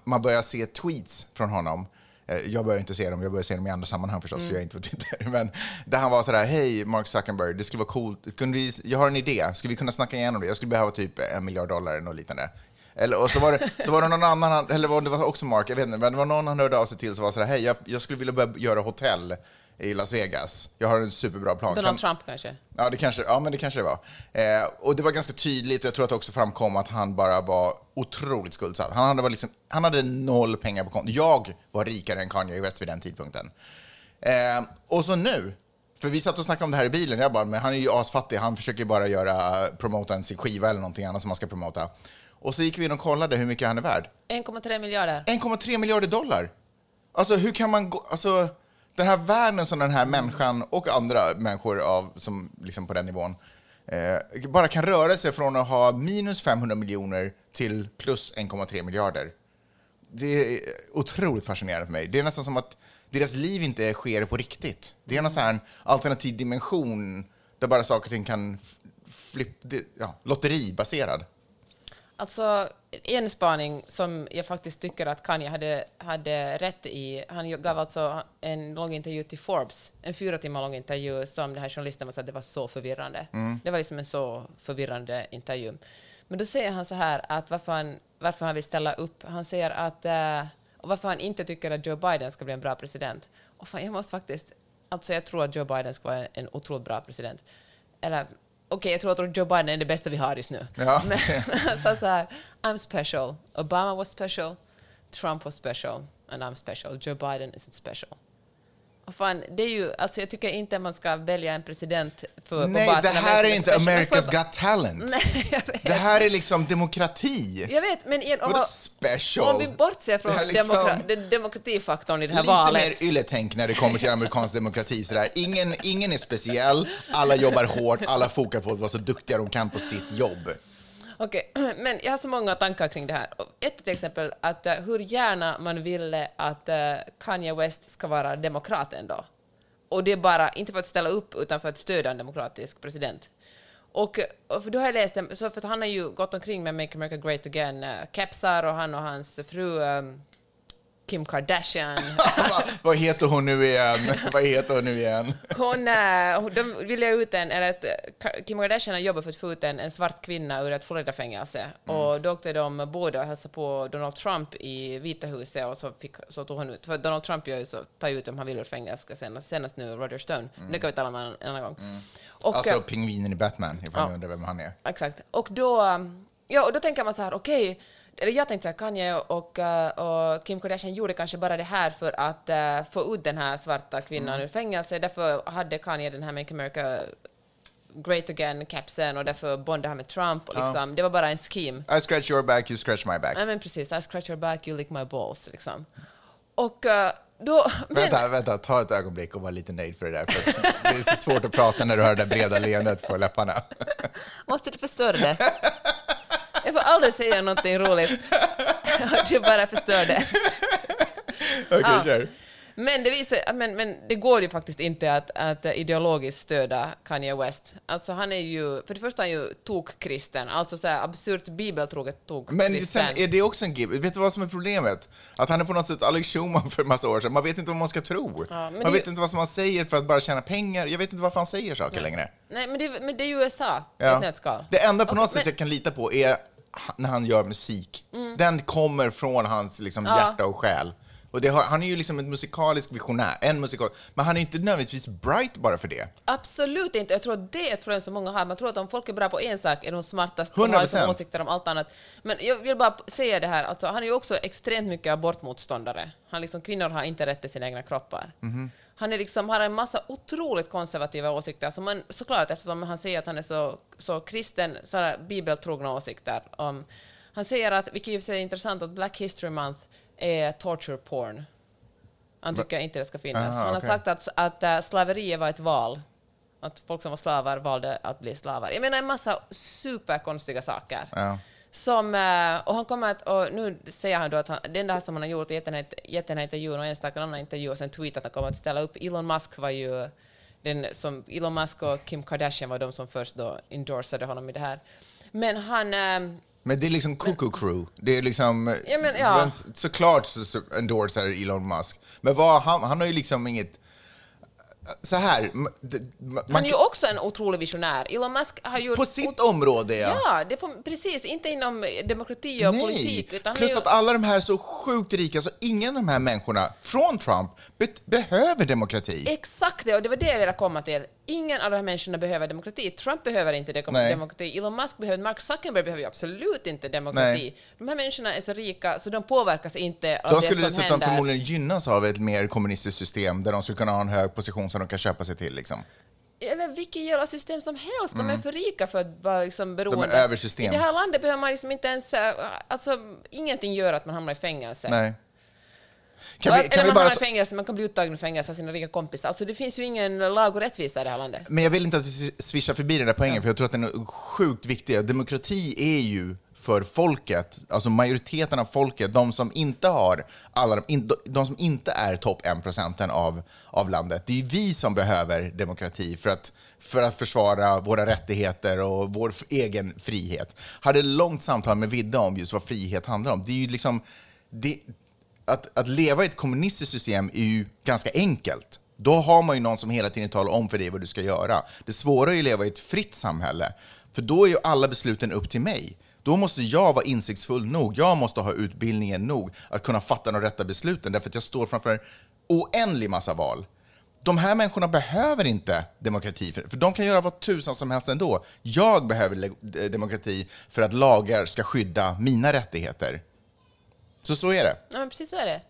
man börjar se tweets från honom. Eh, Jag börjar inte se dem, jag börjar se dem i andra sammanhang förstås, för jag är inte på Twitter. [LAUGHS] Men där han var sådär, hej Mark Zuckerberg, det skulle vara coolt, kunde vi, jag har en idé, skulle vi kunna snacka igenom det? Jag skulle behöva typ en miljard dollar eller något liknande. Eller, och så var, det, så var det någon annan, han- eller var det var också Mark, jag vet inte, men det var någon han hörde av sig till som var sådär, hej, jag, jag skulle vilja börja göra hotell i Las Vegas. Jag har en superbra plan. Donald Kan- Trump kanske? Ja, det kanske, ja, men det kanske det var. Eh, och det var ganska tydligt, och jag tror att det också framkom att han bara var otroligt skuldsatt. Han hade, var liksom, han hade noll pengar på kontot. Jag var rikare än Kanye West vid den tidpunkten. Eh, och så nu, för vi satt och snackade om det här i bilen, jag bara, men han är ju asfattig, han försöker bara göra, promota en sin skiva eller någonting annat som man ska promota. Och så gick vi in och kollade hur mycket han är värd. 1,3 miljarder. 1,3 miljarder dollar. Alltså hur kan man gå, alltså den här världen som den här människan och andra människor av, som liksom på den nivån eh, bara kan röra sig från att ha minus 500 miljoner till plus 1,3 miljarder. Det är otroligt fascinerande för mig. Det är nästan som att deras liv inte sker på riktigt. Det är någon sån här alternativ dimension där bara saker och ting kan flipp, ja, lotteribaserad. Alltså, en spaning som jag faktiskt tycker att Kanye hade, hade rätt i, han gav alltså en lång intervju till Forbes, en fyra timmar lång intervju som den här journalisten sa att det var så förvirrande. Det var liksom en så förvirrande intervju. Men då säger han så här att varför han, varför han vill ställa upp, han säger att, och varför han inte tycker att Joe Biden ska bli en bra president. Och fan, jag måste faktiskt, alltså jag tror att Joe Biden ska vara en otroligt bra president. Eller okej, jag tror att Joe Biden är det bästa vi har just nu. Ja. [LAUGHS] Men sa så här, I'm special. Obama was special. Trump was special. And I'm special. Joe Biden isn't special. Fan, det är ju, alltså jag tycker inte man ska välja en president för, Nej, på det basen av här är inte special. Får America's Got Talent. Nej. [LAUGHS] Det här är liksom demokrati. Jag vet, men igen, om, special? om vi bortser från Det liksom- demokra- demokratifaktorn i det här Lite valet. mer ylletänk när det kommer till amerikansk demokrati. Sådär. Ingen, ingen är speciell, alla jobbar hårt, alla fokar på att vara så duktiga de kan på sitt jobb. Okej, [CLEARS THROAT] men jag har så många tankar kring det här. Ett till exempel att eh, hur gärna man ville att eh, Kanye West ska vara demokrat ändå. Och det är bara, inte för att ställa upp, utan för att stödja en demokratisk president. Och, och för då har jag läst, det, så för att han har ju gått omkring med Make America Great Again, uh, kepsar och han och hans fru ehm, Kim Kardashian. [LAUGHS] vad, heter hon nu igen? Vad heter hon nu igen? Hon, eh, de ville ut en, eller att, eh, Kim Kardashian har jobbat för att få ut en, en svart kvinna ur ett Florida-fängelse. Och då åkte de båda och hälsade på Donald Trump i Vita huset och så, fick, så tog hon ut, för Donald Trump gör ju så, tar ju ut om han vill ur fängelse senast, senast nu Roger Stone. Men det kan vi tala om en, en annan gång. Och, Alltså eh, pingvinen i Batman, ifall Ja. ni undrar vem han är. Exakt. Och då, um, ja, och då tänker man så här, okej, eller jag tänkte att Kanye och, uh, och Kim Kardashian gjorde kanske bara det här för att uh, få ut den här svarta kvinnan ur fängelse. Därför hade Kanye den här Make America Great Again-kepsen och därför bondade han med Trump. Och liksom, Det var bara en scheme. I scratch your back, you scratch my back. Nej men precis, I scratch your back, you lick my balls. Liksom. Och uh, då... men- Vänta, vänta, ta ett ögonblick och var lite nöjd för det där. För det är så svårt att prata när du har det där breda leendet på läpparna. Måste du förstöra det? [LAUGHS] Jag får aldrig säga någonting roligt. [LAUGHS] Du bara förstör det. Okej, Ja. kör. Men det, visar, men, men det går ju faktiskt inte att, att ideologiskt stödja Kanye West. Alltså han är ju, för det första är han ju tok-kristen, alltså så här absurt bibeltroget tok-kristen. Men sen är det också en gib. Vet du vad som är problemet? Att han är på något sätt Alex Schulman för en massa år sedan. Man vet inte vad man ska tro. Ja, man det- vet inte vad som man säger för att bara tjäna pengar. Jag vet inte varför han säger saker längre. Nej, men det, men det är USA i Ja. ett nötskal. Det enda på något sätt men- jag kan lita på är när han gör musik. Den kommer från hans liksom, Ja. hjärta och själ. Och det har, han är ju liksom en musikalisk visionär, en musikal, men han är inte nödvändigtvis bright bara för det. Absolut inte. Jag tror att det är ett problem som många har. Man tror att om folk är bra på en sak är de smartast och har liksom 100%. åsikter om allt annat. Men jag vill bara säga det här, alltså, han är ju också extremt mycket abortmotståndare. Han liksom, kvinnor har inte rätt till sina egna kroppar. Han är liksom, har en massa otroligt konservativa åsikter, som man, såklart eftersom han säger att han är så, så kristen, sådana bibeltrogna åsikter. Om, han säger att, vilket i och för sig är intressant, att Black History Month är torture porn. Han tycker inte det ska finnas. Aha, han har okej. sagt att, att äh, slaveriet var ett val. Att folk som var slavar valde att bli slavar. Jag menar en massa superkonstiga saker. Ja. Som, eh, och han kommer att, och nu säger han då att han, det enda som han har gjort är den här intervjun och enstaka annan intervju och sen tweetat att han kommer att ställa upp. Elon Musk var ju den som, Elon Musk och Kim Kardashian var de som först då endorsade honom i det här. Men han, eh, Men det är liksom cuckoo crew. Det är liksom... Ja, men, ja. Såklart så så endorsar Elon Musk. Men vad, han, han har ju liksom inget... Så här, Han är ju också en otrolig visionär. Elon Musk har gjort... på sitt område, ja. Ja, det får, precis. Inte inom demokrati och Nej, politik. Utan plus att alla de här är så sjukt rika, så ingen av de här människorna från Trump be behöver demokrati. Exakt det, och det var det jag ville komma till. Ingen av de här människorna behöver demokrati. Trump behöver inte demokrati. Elon Musk behöver, Mark Zuckerberg behöver absolut inte demokrati. Nej. De här människorna är så rika så de påverkas inte av De det skulle som dessutom händer. förmodligen gynnas av ett mer kommunistiskt system där de skulle kunna ha en hög position som de kan köpa sig till. Liksom. Eller vilket jävla system som helst. De är för rika för att vara liksom beroende. Mm. över system. I det här landet behöver man liksom inte ens... äh, Alltså, ingenting gör att man hamnar i fängelse. Nej. Kan vi, kan Eller man bara hamnar i fängelse, man kan bli uttagen ur fängelse av sina rika kompisar. Alltså, det finns ju ingen lag och rättvisa i det här landet. men jag vill inte att vi swishar förbi den där poängen, för jag tror att den är sjukt viktig. Demokrati är ju för folket, alltså majoriteten av folket, de som inte har alla, de, in- de som inte är topp 1 procenten av, av landet. Det är vi som behöver demokrati för att, för att försvara våra rättigheter och vår egen frihet. Hade ett långt samtal med Vidde om just vad frihet handlar om. Det är ju liksom, det, att, att leva i ett kommunistiskt system är ju ganska enkelt. Då har man ju någon som hela tiden talar om för dig vad du ska göra. Det svåra är ju att leva i ett fritt samhälle, för då är ju alla besluten upp till mig. Då måste jag vara insiktsfull nog, jag måste ha utbildningen nog att kunna fatta de rätta besluten, därför att jag står framför en oändlig massa val. De här människorna behöver inte demokrati, för, för de kan göra vad tusan som helst ändå. Jag behöver demokrati för att lagar ska skydda mina rättigheter. Så så är det. Ja, men precis så är det.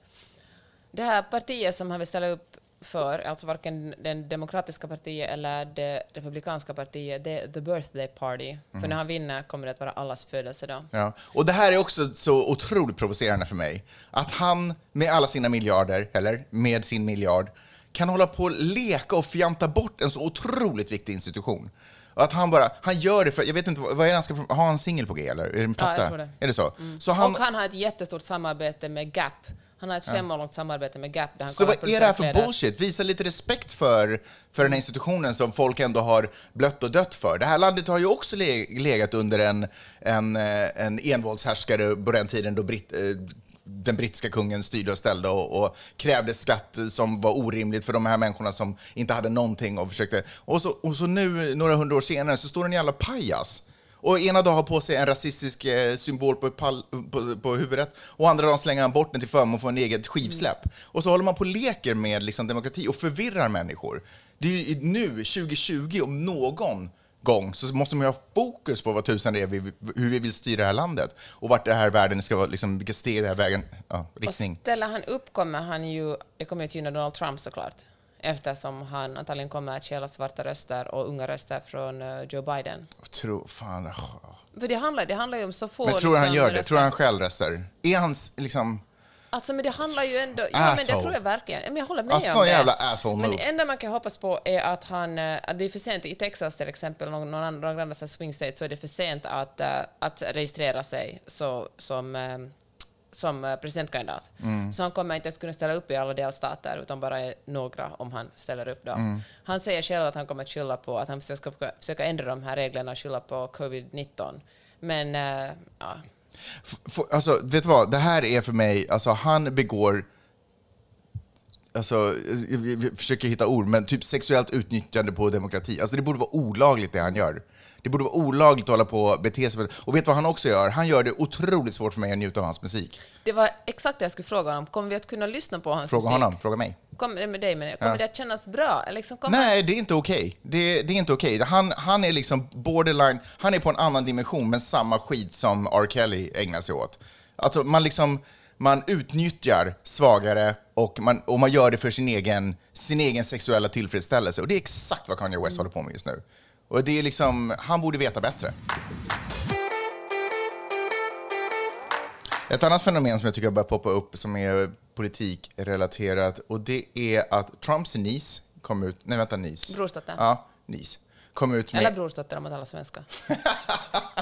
Det här partiet som han vill ställa upp för, alltså varken den demokratiska partiet eller det republikanska partiet, det är the birthday party. För när han vinner kommer det att vara allas födelsedag. Ja. Och det här är också så otroligt provocerande för mig. Att han med alla sina miljarder, eller med sin miljard, kan hålla på och leka och fjanta bort en så otroligt viktig institution. Att han bara, han gör det för, jag vet inte, vad är det han ska, har han singel på G eller? Är det en platta? jag tror det. Är det så? Så han, Och han har ett jättestort samarbete med Gap. Han har ett fem år långt samarbete med Gap. Där han så vad är det här för bullshit? Visa lite respekt för, för den här institutionen som folk ändå har blött och dött för. Det här landet har ju också le- legat under en, en, eh, en envåldshärskare på den tiden då britt, eh, den brittiska kungen styrde och ställde och, och krävde skatt som var orimligt för de här människorna som inte hade någonting och försökte... Och så, och så nu, några hundra år senare, så står en jävla pajas och ena dagen har på sig en rasistisk eh, symbol på, pall, på, på huvudet och andra dagen slänger han bort den till förmån för en eget skivsläpp. Och så håller man på och leker med liksom, demokrati och förvirrar människor. Det är ju nu, 2020, om någon gång, så måste man ju ha fokus på vad tusan det är, vi, hur vi vill styra det här landet och vart det här världen ska vara, liksom, vilka steg det här vägen, ja, Och riktning. ställer han upp kommer han ju, det kommer ju att gynna Donald Trump såklart, eftersom han antagligen kommer att stjäla svarta röster och unga röster från eh, Joe Biden. Jag tror, fan. För det handlar, det handlar ju om så få... Men tror du han liksom, gör det? röster. Tror han själv röstar? Är hans, liksom... Alltså men det handlar ju ändå... Ja, men det tror jag verkligen. Men jag håller med Alltså, om det. jävla asshole men det enda man kan hoppas på är att han... eh, Att det är för sent i Texas till exempel, någon, någon annan, andra swing states, så är det för sent att, eh, att registrera sig så, som, eh, som presidentkandidat. Mm. Så han kommer inte ens kunna ställa upp i alla delstater, utan bara några om han ställer upp då. Mm. Han säger själv att han kommer att skylla på, att han ska försöka, försöka ändra de här reglerna och skylla på covid-19. Men, ja. F- Alltså, vet du vad? Det här är för mig, alltså han begår, alltså, jag, försöker hitta ord, men typ sexuellt utnyttjande på demokrati. Alltså det borde vara olagligt det han gör. Det borde vara olagligt att hålla på och bete sig Och vet du vad han också gör? Han gör det otroligt svårt för mig att njuta av hans musik. Det var exakt det jag skulle fråga honom. Kommer vi att kunna lyssna på hans Fråga musik? honom, fråga mig. Kommer det med dig, men kommer Ja. det att kännas bra? Liksom, Nej, det är inte okej. Det, det är inte okej. Han, han är liksom borderline, han är på en annan dimension, men samma skit som R. Kelly ägnar sig åt. Alltså man liksom, man utnyttjar svagare och man, och man gör det för sin egen, sin egen sexuella tillfredsställelse. Och det är exakt vad Kanye West håller på med just nu. Och det är liksom, han borde veta bättre. Ett annat fenomen som jag tycker börjar poppa upp som är politikrelaterat och det är att Trumps niece kom ut, nej vänta niece. Brorsdotter. Ja, niece. Kom ut med... Eller brorsdotter om man talar svenska. [LAUGHS]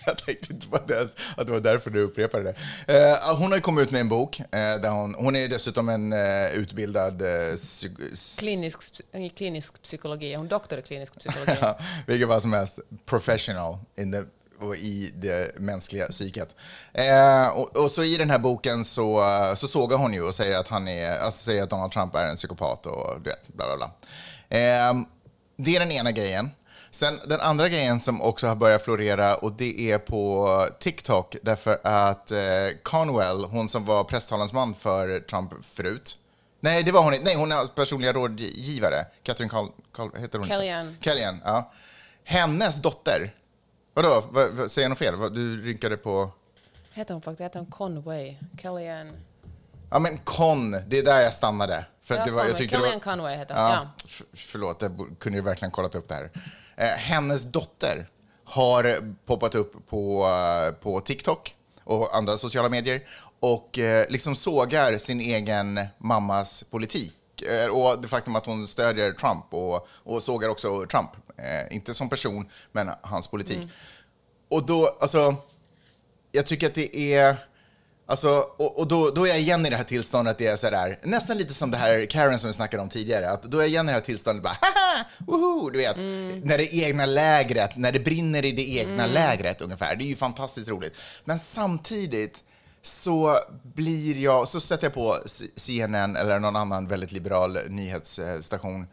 [LAUGHS] Jag tänkte inte på det, att det var därför du upprepade det. Eh, hon har kommit ut med en bok. Eh, där hon, hon är dessutom en eh, utbildad... Klinisk, klinisk psykologi. Hon är doktor i klinisk psykologi. [LAUGHS] Ja, vilket var som helst professional. In the, och i det mänskliga psyket. Eh, och, och så i den här boken så, så sågar hon ju och säger att, han är, alltså säger att Donald Trump är en psykopat och du vet, bla bla bla. Eh, det är den ena grejen. Sen den andra grejen som också har börjat florera och det är på TikTok därför att eh, Conwell, hon som var presstalesman för Trump förut, Nej, det var hon inte. Nej, hon är personliga rådgivare. Catherine Carl, Carl, heter hon? Kellyanne. Kellyanne, ja. Hennes dotter. Vadå, vad, vad, säger jag något fel? Du rynkade på... Heter hon faktiskt? Heter hon Conway? Kellyanne? Ja, men Con, det är där jag stannade. För Ja, det var, jag tyckte det Kellyanne var, Conway heter hon. ja, Ja. Förlåt, jag kunde ju verkligen kollat upp det här. Eh, hennes dotter har poppat upp på, eh, på TikTok och andra sociala medier och eh, liksom sågar sin egen mammas politik. Och det faktum att hon stödjer Trump och, och sågar också Trump. Eh, inte som person, men hans politik. Mm. Och då, alltså, jag tycker att det är... Alltså, och och då, då är jag igen i det här tillståndet, det är så där, nästan lite som det här Karen som vi snackade om tidigare, att då är jag igen i det här tillståndet bara haha, woho, du vet, när det egna lägret, när det brinner i det egna lägret ungefär. Det är ju fantastiskt roligt. Men samtidigt så blir jag, så sätter jag på CNN eller någon annan väldigt liberal nyhetsstation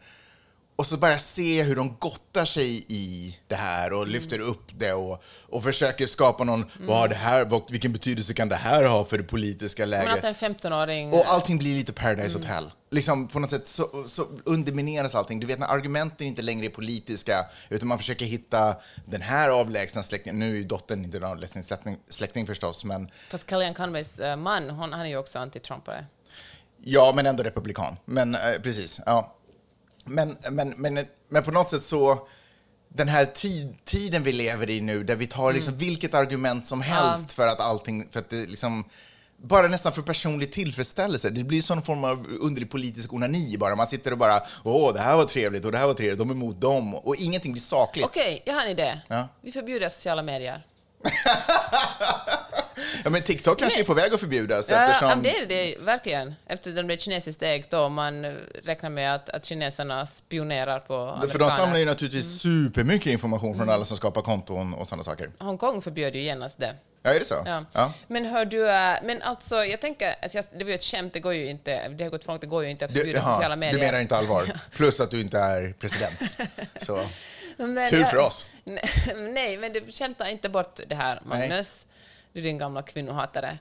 och så bara se hur de gottar sig i det här och lyfter upp det och, och försöker skapa någon, vad det här, vad, vilken betydelse kan det här ha för det politiska Men att läget? en 15-åring... Och allting blir lite Paradise Hotel. Liksom på något sätt så, så undermineras allting. Du vet när argumenten inte längre är politiska, utan man försöker hitta den här avlägsna släktingen. Nu är ju dottern inte en avlägsen släkting, släkting förstås, men Fast Kellyanne Conways eh, man, hon, han är ju också anti-Trumpare. Ja, men ändå republikan. Men eh, precis, ja. Men, men, men, men på något sätt så, den här tid, tiden vi lever i nu, där vi tar liksom vilket argument som helst för att allting, för att det liksom, bara nästan för personlig tillfredsställelse. Det blir sån form av underlig politisk onani bara. Man sitter och bara, åh, det här var trevligt och det här var trevligt, de är emot dem. Och ingenting blir sakligt. Okej, jag har en idé. Ja. Vi förbjuder sociala medier. [LAUGHS] Ja, men TikTok kanske är på väg att förbjudas Ja, eftersom... det är det verkligen. Eftersom det blir kinesiskt ägt och man eh, räknar med att, att kineserna spionerar på För de amerikaner. samlar ju naturligtvis supermycket information från alla som skapar konton och sådana saker. Hongkong förbjöd ju genast det. Ja, är det så? Ja. Ja. Men hör du, eh, men alltså jag tänker, alltså, det var ju ett skämt, det går ju inte, det har gått för långt, det går ju inte att Du, förbjuda sociala du medier. menar inte allvar? [LAUGHS] Plus att du inte är president. Så. [LAUGHS] Men Tur jag- för oss. [LAUGHS] Nej, men du skämtar inte bort det här, Magnus. Du din gamla kvinnohatare.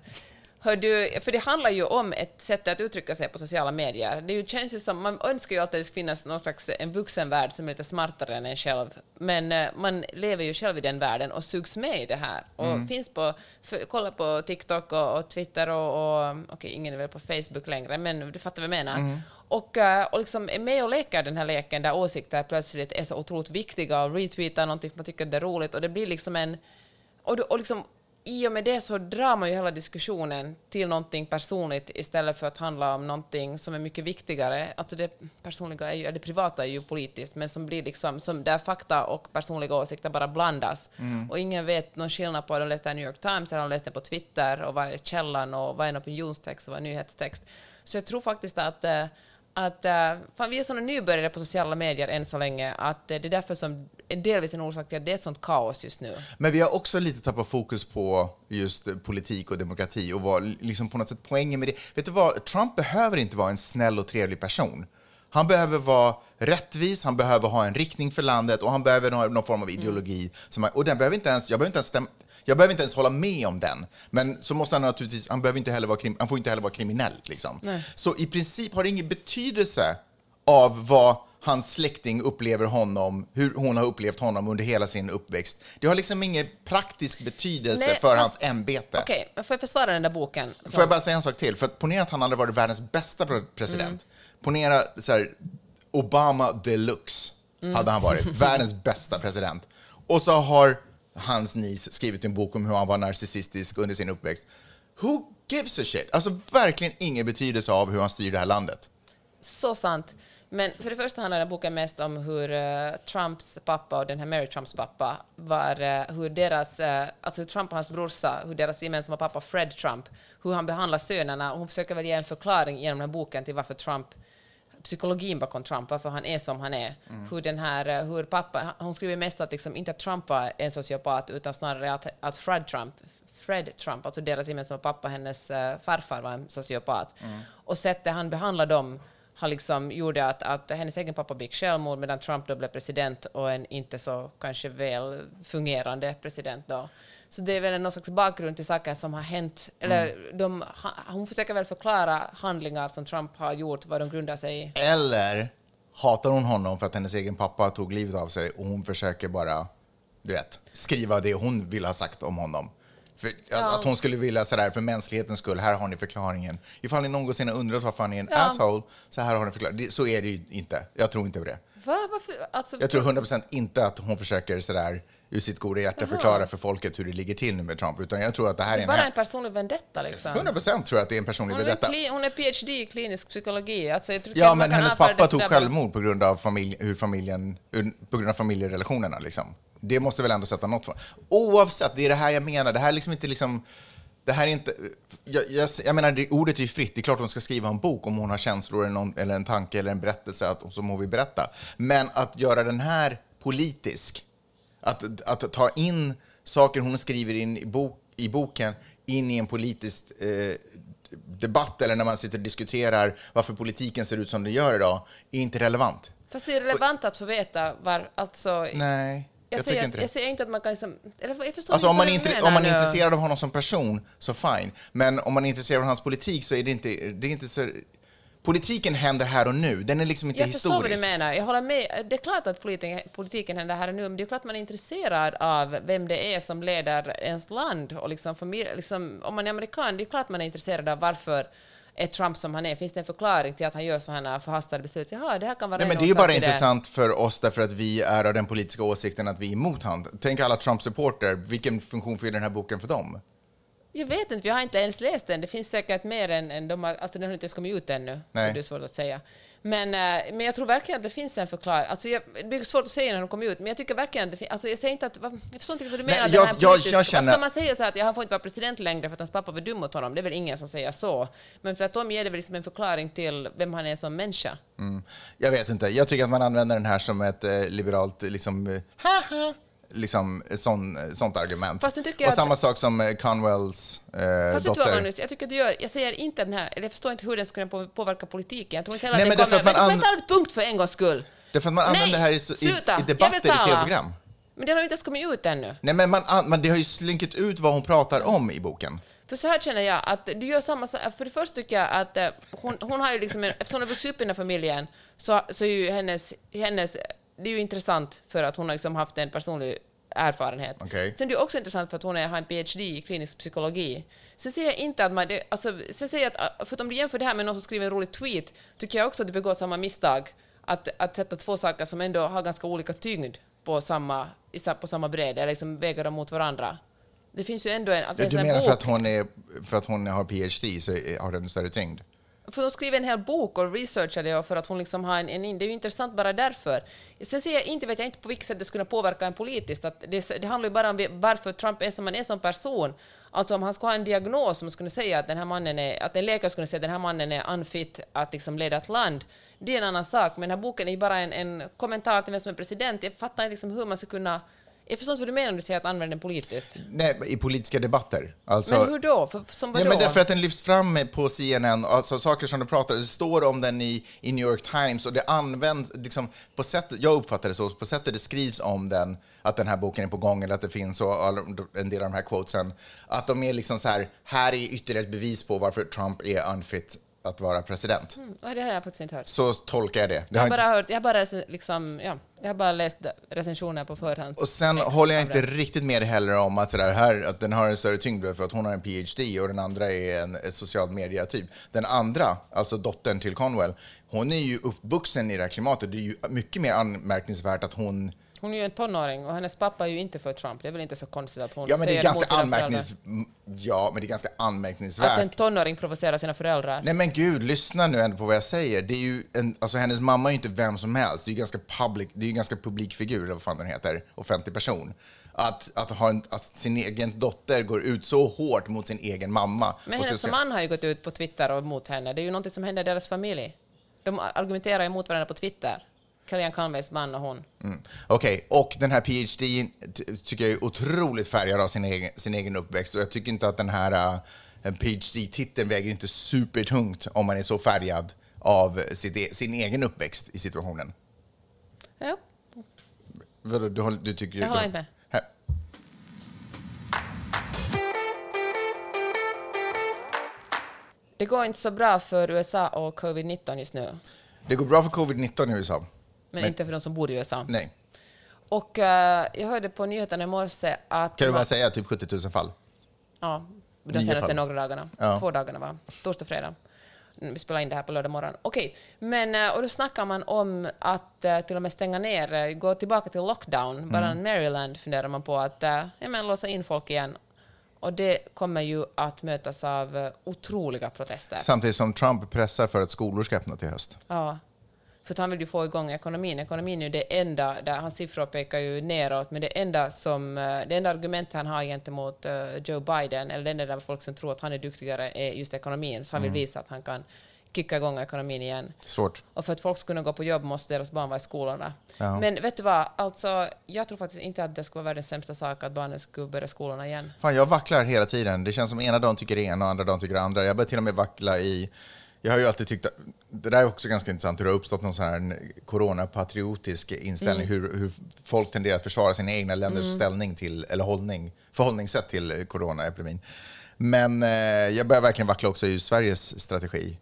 Hör du, för det handlar ju om ett sätt att uttrycka sig på sociala medier. Det är ju, känns ju som, man önskar ju alltid att det ska finnas någon slags en vuxenvärld som är lite smartare än en själv. Men eh, man lever ju själv i den världen och sugs med i det här. Och Mm. finns på, för, kolla på TikTok och, och Twitter och, och okej, ingen är väl på Facebook längre, men du fattar vad jag menar. Mm. Och, eh, och liksom är med och leker den här leken där åsikter plötsligt är så otroligt viktiga och retweetar någonting för man tycker det är roligt och det blir liksom en... Och, du, och liksom, i och med det så drar man ju hela diskussionen till någonting personligt istället för att handla om någonting som är mycket viktigare. Alltså det personliga är ju, det privata är ju politiskt, men som blir liksom, som där fakta och personliga åsikter bara blandas. Och ingen vet någon skillnad på om de läste New York Times eller de läste på Twitter och vad är källan och vad är en opinionstext och vad är nyhetstext. Så jag tror faktiskt att eh, att eh, fan, vi är sådana nybörjare på sociala medier än så länge att eh, det är därför som delvis en orsak till att det är ett sånt kaos just nu. Men vi har också lite tappat fokus på just eh, politik och demokrati och vad liksom på något sätt poängen med det. Vet du vad? Trump behöver inte vara en snäll och trevlig person. Han behöver vara rättvis, han behöver ha en riktning för landet och han behöver ha någon form av ideologi. Som och den behöver inte ens, jag behöver inte ens stämma, jag behöver inte ens hålla med om den. Men så måste han naturligtvis, han, behöver inte heller vara, krim, han får inte heller vara kriminell. Liksom. Så i princip har det ingen betydelse av vad hans släkting upplever honom, hur hon har upplevt honom under hela sin uppväxt. Det har liksom ingen praktisk betydelse Nej, för fast- hans ämbete. Okej, men får jag försvara den där boken? Får jag bara säga en sak till? För att ponera att han hade varit världens bästa pre- president. Ponera så här, Obama deluxe hade han varit. världens bästa president. Och så har hans niece skrivit en bok om hur han var narcissistisk under sin uppväxt. Who gives a shit? Alltså verkligen ingen betydelse av hur han styr det här landet. Så sant. Men för det första handlar den här boken mest om hur eh, Trumps pappa och den här Mary Trumps pappa var, eh, hur deras, uh, alltså hur Trump och hans brorsa, hur deras gemensamma pappa Fred Trump, hur han behandlar sönerna och hon försöker väl ge en förklaring genom den här boken till varför Trump psykologin bakom Trump, varför han är som han är. Mm. Hur den här, eh, hur pappa, han skriver mest att liksom, inte att Trump var en sociopat, utan snarare att, att Fred Trump Fred Trump, alltså deras gemensamma pappa, hennes eh, farfar var en sociopat. Mm. Och sättet han behandlade dem har liksom gjorde att, att hennes egen pappa begick självmord medan Trump då blev president och en inte så kanske väl fungerande president då. Så det är väl någon slags bakgrund till saker som har hänt. Eller Mm. de, hon försöker väl förklara handlingar som Trump har gjort, vad de grundar sig i. Eller hatar hon honom för att hennes egen pappa tog livet av sig och hon försöker bara, du vet, skriva det hon vill ha sagt om honom. För att, att hon skulle vilja sådär, för mänsklighetens skull, här har ni förklaringen. Ifall ni någonsin har undrat varför han är en Ja. asshole, så här har ni förklaringen. Så är det ju inte. Jag tror inte på det. Va? Varför? Alltså, Jag tror 100% inte att hon försöker sådär ur sitt goda hjärta förklara för folket hur det ligger till nu med Trump, utan jag tror att det här det är är bara en... en personlig vendetta liksom. 100% tror jag att det är en personlig Hon är, vendetta. kli, hon är PhD i klinisk psykologi. Alltså, Ja, men hennes pappa tog självmord på grund av familj, hur familjen, på grund av familjerelationerna. Liksom. Det måste väl ändå sätta något för. Oavsett, det är det här jag menar. Det här är liksom inte liksom... Det här är inte... Jag, jag, jag menar, det, ordet är ju fritt. Det är klart hon ska skriva en bok om hon har känslor eller, någon, eller en tanke eller en berättelse att, som hon vill berätta. Men att göra den här politisk, att, att ta in saker hon skriver in i, bok, i boken in i en politisk eh, debatt eller när man sitter och diskuterar varför politiken ser ut som den gör idag, är inte relevant. Fast det är relevant att få veta var, alltså... Nej, jag, jag, säger, inte det. jag säger inte att man kan liksom... Eller, jag förstår Alltså inte om man, menar om man är intresserad av honom som person, så fine. Men om man är intresserad av hans politik så är det inte, det är inte så... Politiken händer här och nu, den är liksom inte Jag förstår vad historisk. du menar. Jag håller med. Det är klart att politiken, politiken händer här och nu, men det är klart man är intresserad av vem det är som leder ens land. Och liksom familj, liksom, om man är amerikan, det är klart man är intresserad av varför är Trump som han är. Finns det en förklaring till att han gör sådana förhastade beslut? Jaha, det här kan vara Nej, en men det är ju bara till det. intressant för oss därför att vi är av den politiska åsikten att vi är emot han. Tänk alla Trump-supporter, vilken funktion fyller den här boken för dem? Jag vet inte, jag har inte ens läst den. Det finns säkert mer än, än de har, alltså den har inte ens kommit ut ännu, Nej. så det är svårt att säga. Men, eh, men jag tror verkligen att det finns en förklaring. Alltså jag, det blir svårt att säga när de kommer ut, men jag tycker verkligen att det finns... Alltså jag säger inte att... Jag förstår inte vad du menar. jag- den här jag- politisk- jag känner- Vad ska man säga så här att jag får inte vara president längre för att hans pappa var dum mot honom? Det är väl ingen som säger så. Men för att de ger det väl liksom en förklaring till vem han är som människa. Mm. Jag vet inte. Jag tycker att man använder den här som ett eh, liberalt, liksom, eh, haha, liksom, sån, sånt argument. Fast nu tycker och jag att- samma sak som eh, Conwells eh, Fast dotter. Magnus, jag tycker att du gör, jag säger inte att den här, eller jag förstår inte hur den ska kunna på- påverka politiken. Jag tror inte heller Nej, att men därför kommer... att man Men du får an- inte punkt för en gångs skull. Därför att man Nej, använder det här i, i, sluta. i vill debatter i tv-program. Men den har ju inte ens kommit ut ännu. Nej, men, man, an- men det har ju slinkit ut vad hon pratar om i boken. För så här känner jag att du gör samma sak. För det första tycker jag att eh, hon, hon har ju liksom, en, eftersom hon har vuxit upp i den här familjen, så, så är ju hennes, hennes, det är ju intressant för att hon har liksom haft en personlig erfarenhet. Okej. Sen är det också intressant för att hon har en PhD i klinisk psykologi. Sen säger jag inte att man, det, alltså, sen säger jag att, för att om du jämför det här med någon som skriver en rolig tweet, tycker jag också att du begår samma misstag. Att, att sätta två saker som ändå har ganska olika tyngd på samma, på samma bredd, eller liksom väga dem mot varandra. Det finns ju ändå en... Att Du läsa en menar för att, hon är, för att hon har PhD så har den större tyngd? För hon skriver en hel bok och researchar det och för att hon liksom har en, en... Det är ju intressant bara därför. Sen ser jag inte, vet jag inte på vilket sätt det skulle kunna påverka en politiskt. Att det, det handlar ju bara om varför Trump är som han är som person. Alltså om han skulle ha en diagnos som skulle säga att den här mannen är... Att en läkare skulle säga att den här mannen är unfit att liksom leda ett land. Det är en annan sak. Men den här boken är ju bara en, en kommentar till vem som är president. Jag fattar inte liksom hur man ska kunna... Jag förstår inte vad du menar när du säger att använda den politiskt. Nej, i politiska debatter. Alltså, Men hur då? För, som vadå? Ja, men därför att den lyfts fram på CNN, alltså saker som du pratar, det står om den i, i New York Times och det används, liksom, på sättet, jag uppfattar det så, på sättet det skrivs om den, att den här boken är på gång eller att det finns och all, en del av de här quotesen, att de är liksom så här, här är ytterligare ett bevis på varför Trump är unfit att vara president. Ja, det har jag faktiskt inte hört. Så tolkar jag det. det Jag har bara, inte, hört, jag bara, liksom, ja, jag har bara läst recensioner på förhand. och sen håller jag inte riktigt med dig heller om att, sådär, här, att den har en större tyngd för att hon har en PhD och den andra är en social media-typ. Den andra, alltså dottern till Conwell, hon är ju uppvuxen i det här klimatet. Det är ju mycket mer anmärkningsvärt att hon... Hon är ju en tonåring och hennes pappa är ju inte för Trump. Det är väl inte så konstigt att hon Ja, men det är ganska anmärknings... Ja, men det är ganska Att en anmärkningsvärt. tonåring provocerar sina föräldrar. Nej men gud, lyssna nu ändå på vad jag säger. Det är ju en, alltså hennes mamma är ju inte vem som helst. Det är ju ganska public, det är ju ganska publikfigur, eller vad fan den heter, offentlig person. Att, att, ha en, att sin egen dotter går ut så hårt mot sin egen mamma. Men hennes säger- man har ju gått ut på Twitter och mot henne. Det är ju någonting som händer i deras familj. De argumenterar emot varandra på Twitter. Kellyanne Conways man och hon. Mm. Okej, och den här PhD tycker jag är otroligt färgad av sin egen, sin egen uppväxt. Och jag tycker inte att den här uh, PhD-titeln väger inte supertungt om man är så färgad av sitt, e- sin egen uppväxt i situationen. Ja, Vadå, du, du tycker... Jag håller inte med. Det går inte så bra för USA och covid-19 just nu. Det går bra för covid-19 i USA. Men, Men- inte för de som bor i USA. Nej. Och eh, jag hörde på nyheterna i morse att... Kan vi bara säga typ 70 000 fall? Ja, de Nio senaste fall. några dagarna. Ja. Två dagarna va? Torsdag, fredag. Mm, Vi spelar in det här på lördag morgon. Okej, men eh, och då snackar man om att eh, till och med stänga ner, gå tillbaka till lockdown. Bara Mm. Maryland funderar man på att ja, men, låsa in folk igen. Och det kommer ju att mötas av otroliga protester. Samtidigt som Trump pressar för att skolor ska öppna till höst. Ja. För han vill ju få igång ekonomin. Ekonomin är ju det enda, där hans siffror pekar ju neråt, men det enda, som, eh, det enda argumentet han har gentemot eh, Joe Biden, eller det enda där folk som tror att han är duktigare, är just ekonomin. Så han vill visa att han kan kicka igång ekonomin igen. Svårt. Och för att folk ska kunna gå på jobb måste deras barn vara i skolorna. Ja. Men vet du vad, alltså, jag tror faktiskt inte att det skulle vara världens sämsta sak att barnen skulle börja skolorna igen. Fan, jag vacklar hela tiden. Det känns som ena dagen tycker det ena och andra dagen tycker det andra. Jag börjar till och med vackla i... Jag har ju alltid tyckt att... Det där är också ganska intressant hur det har uppstått någon sån här coronapatriotisk inställning. Hur, hur folk tenderar att försvara sina egna länders ställning till, eller hållning, förhållningssätt till coronaepidemin. Men eh, jag börjar verkligen vackla också i Sveriges strategi.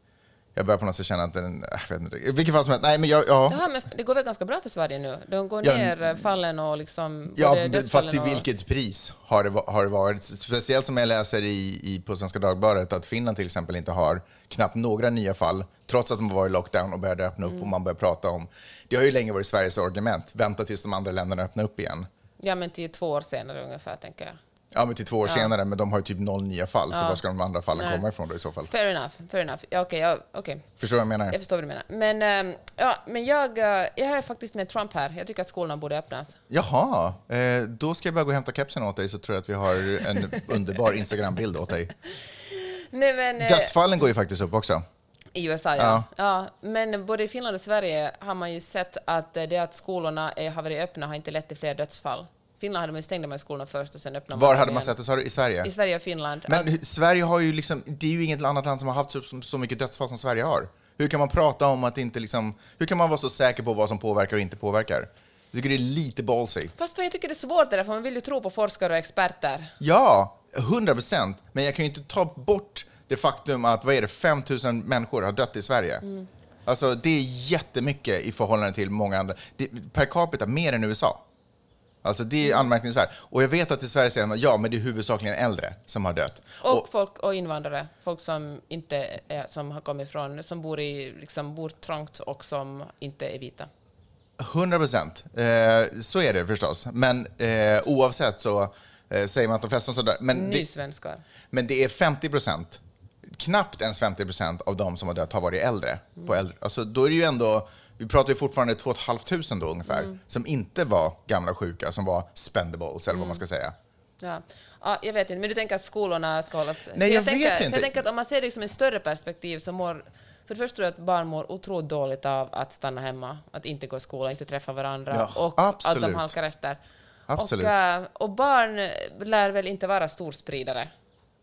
Jag börjar på något sätt känna att den... äh, Jag vet inte. Vilket fall som helst, nej men jag... Ja. Jaha, men det går väl ganska bra för Sverige nu? De går Ja, ner fallen och liksom... Ja, fast till och- vilket pris har det, har det varit? Speciellt som jag läser i, i, på Svenska Dagbladet att Finland till exempel inte har knappt några nya fall, trots att de var i lockdown och började öppna upp Mm. och man börjar prata om... Det har ju länge varit Sveriges argument, vänta tills de andra länderna öppnar upp igen. Ja, men till två år senare ungefär, tänker jag. Ja, men till två år senare, men de har ju typ noll nya fall, så Ja. var ska de andra fallen Nej. komma ifrån då i så fall? Fair enough, fair enough. Ja, okej, ja, okej. Förstår du vad jag menar? Jag förstår vad du menar. Men, ehm, ja, men jag, eh, jag är faktiskt med Trump här. Jag tycker att skolorna borde öppnas. Jaha, eh, då ska jag bara gå och hämta kepsen åt dig så tror jag att vi har en underbar [LAUGHS] Instagram-bild åt dig. Nej, men, eh, Dödsfallen går ju faktiskt upp också. I USA, ja. ja. Men både i Finland och Sverige har man ju sett att eh, det att skolorna har varit öppna har inte lett till fler dödsfall. Finland hade man ju stängde man ju skolorna först och sen öppnade Var dem hade man igen. sett det? Sa du i Sverige? I Sverige och Finland. Men Att- Sverige har ju liksom, det är ju inget annat land som har haft så, så mycket dödsfall som Sverige har. Hur kan man prata om att inte liksom, hur kan man vara så säker på vad som påverkar och inte påverkar? Jag tycker det är lite ballsy. Fast jag tycker det är svårt det där, för man vill ju tro på forskare och experter. Ja, 100 procent. Men jag kan ju inte ta bort det faktum att, vad är det, 5 000 människor har dött i Sverige. Mm. Alltså det är jättemycket i förhållande till många andra. Det, per capita mer än USA. Alltså det Mm. är anmärkningsvärt. Och jag vet att i Sverige säger man ja, men det är huvudsakligen äldre som har dött. Och, folk och invandrare, folk som inte är, som har kommit från, som bor i, liksom bor trångt och som inte är vita. 100 procent. Eh, så är det förstås. Men eh, oavsett så eh, säger man att de flesta som dör. Men det, Nysvenskar. men det är 50 procent. Knappt ens 50 procent av de som har dött har varit äldre. På äldre. Alltså, då är det ju ändå, vi pratar ju fortfarande 2 500 då ungefär, som inte var gamla sjuka, som var spendables eller vad man ska säga. Ja. ja, jag vet inte, men du tänker att skolorna ska hållas... Nej, jag tänker, vet för inte. Jag tänker att om man ser det som en större perspektiv så mår... För det första tror jag att barn mår otroligt dåligt av att stanna hemma, att inte gå i skolan, inte träffa varandra Ja, och att absolut. de halkar efter. Absolut. Och, eh, och barn lär väl inte vara storspridare.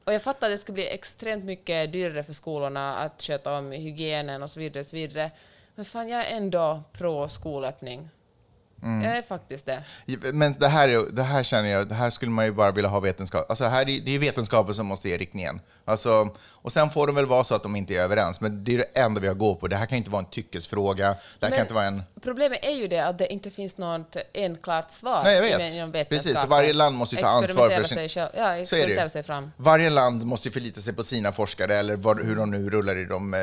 Och jag fattar att det skulle bli extremt mycket dyrare för skolorna att sköta om hygienen och så vidare. Och så vidare. Men fan, jag är ändå pro skolöppning. Mm. Jag är faktiskt det. Men det här, är, det här känner jag, det här skulle man ju bara vilja ha vetenskap. Alltså här är, det är vetenskapen som måste ge riktningen. Alltså, och sen får det väl vara så att de inte är överens, men det är det enda vi har att gå på. Det här kan inte vara en tyckesfråga. Det här Men- kan inte vara en... Problemet är ju det att det inte finns något enklart svar. Nej, jag vet. inom-. Precis, så varje land måste ju ta ansvar för sin- Sig själv. Ja, Så är det experimentera sig fram. Varje land måste ju förlita sig på sina forskare, eller vad, hur de nu rullar i de eh,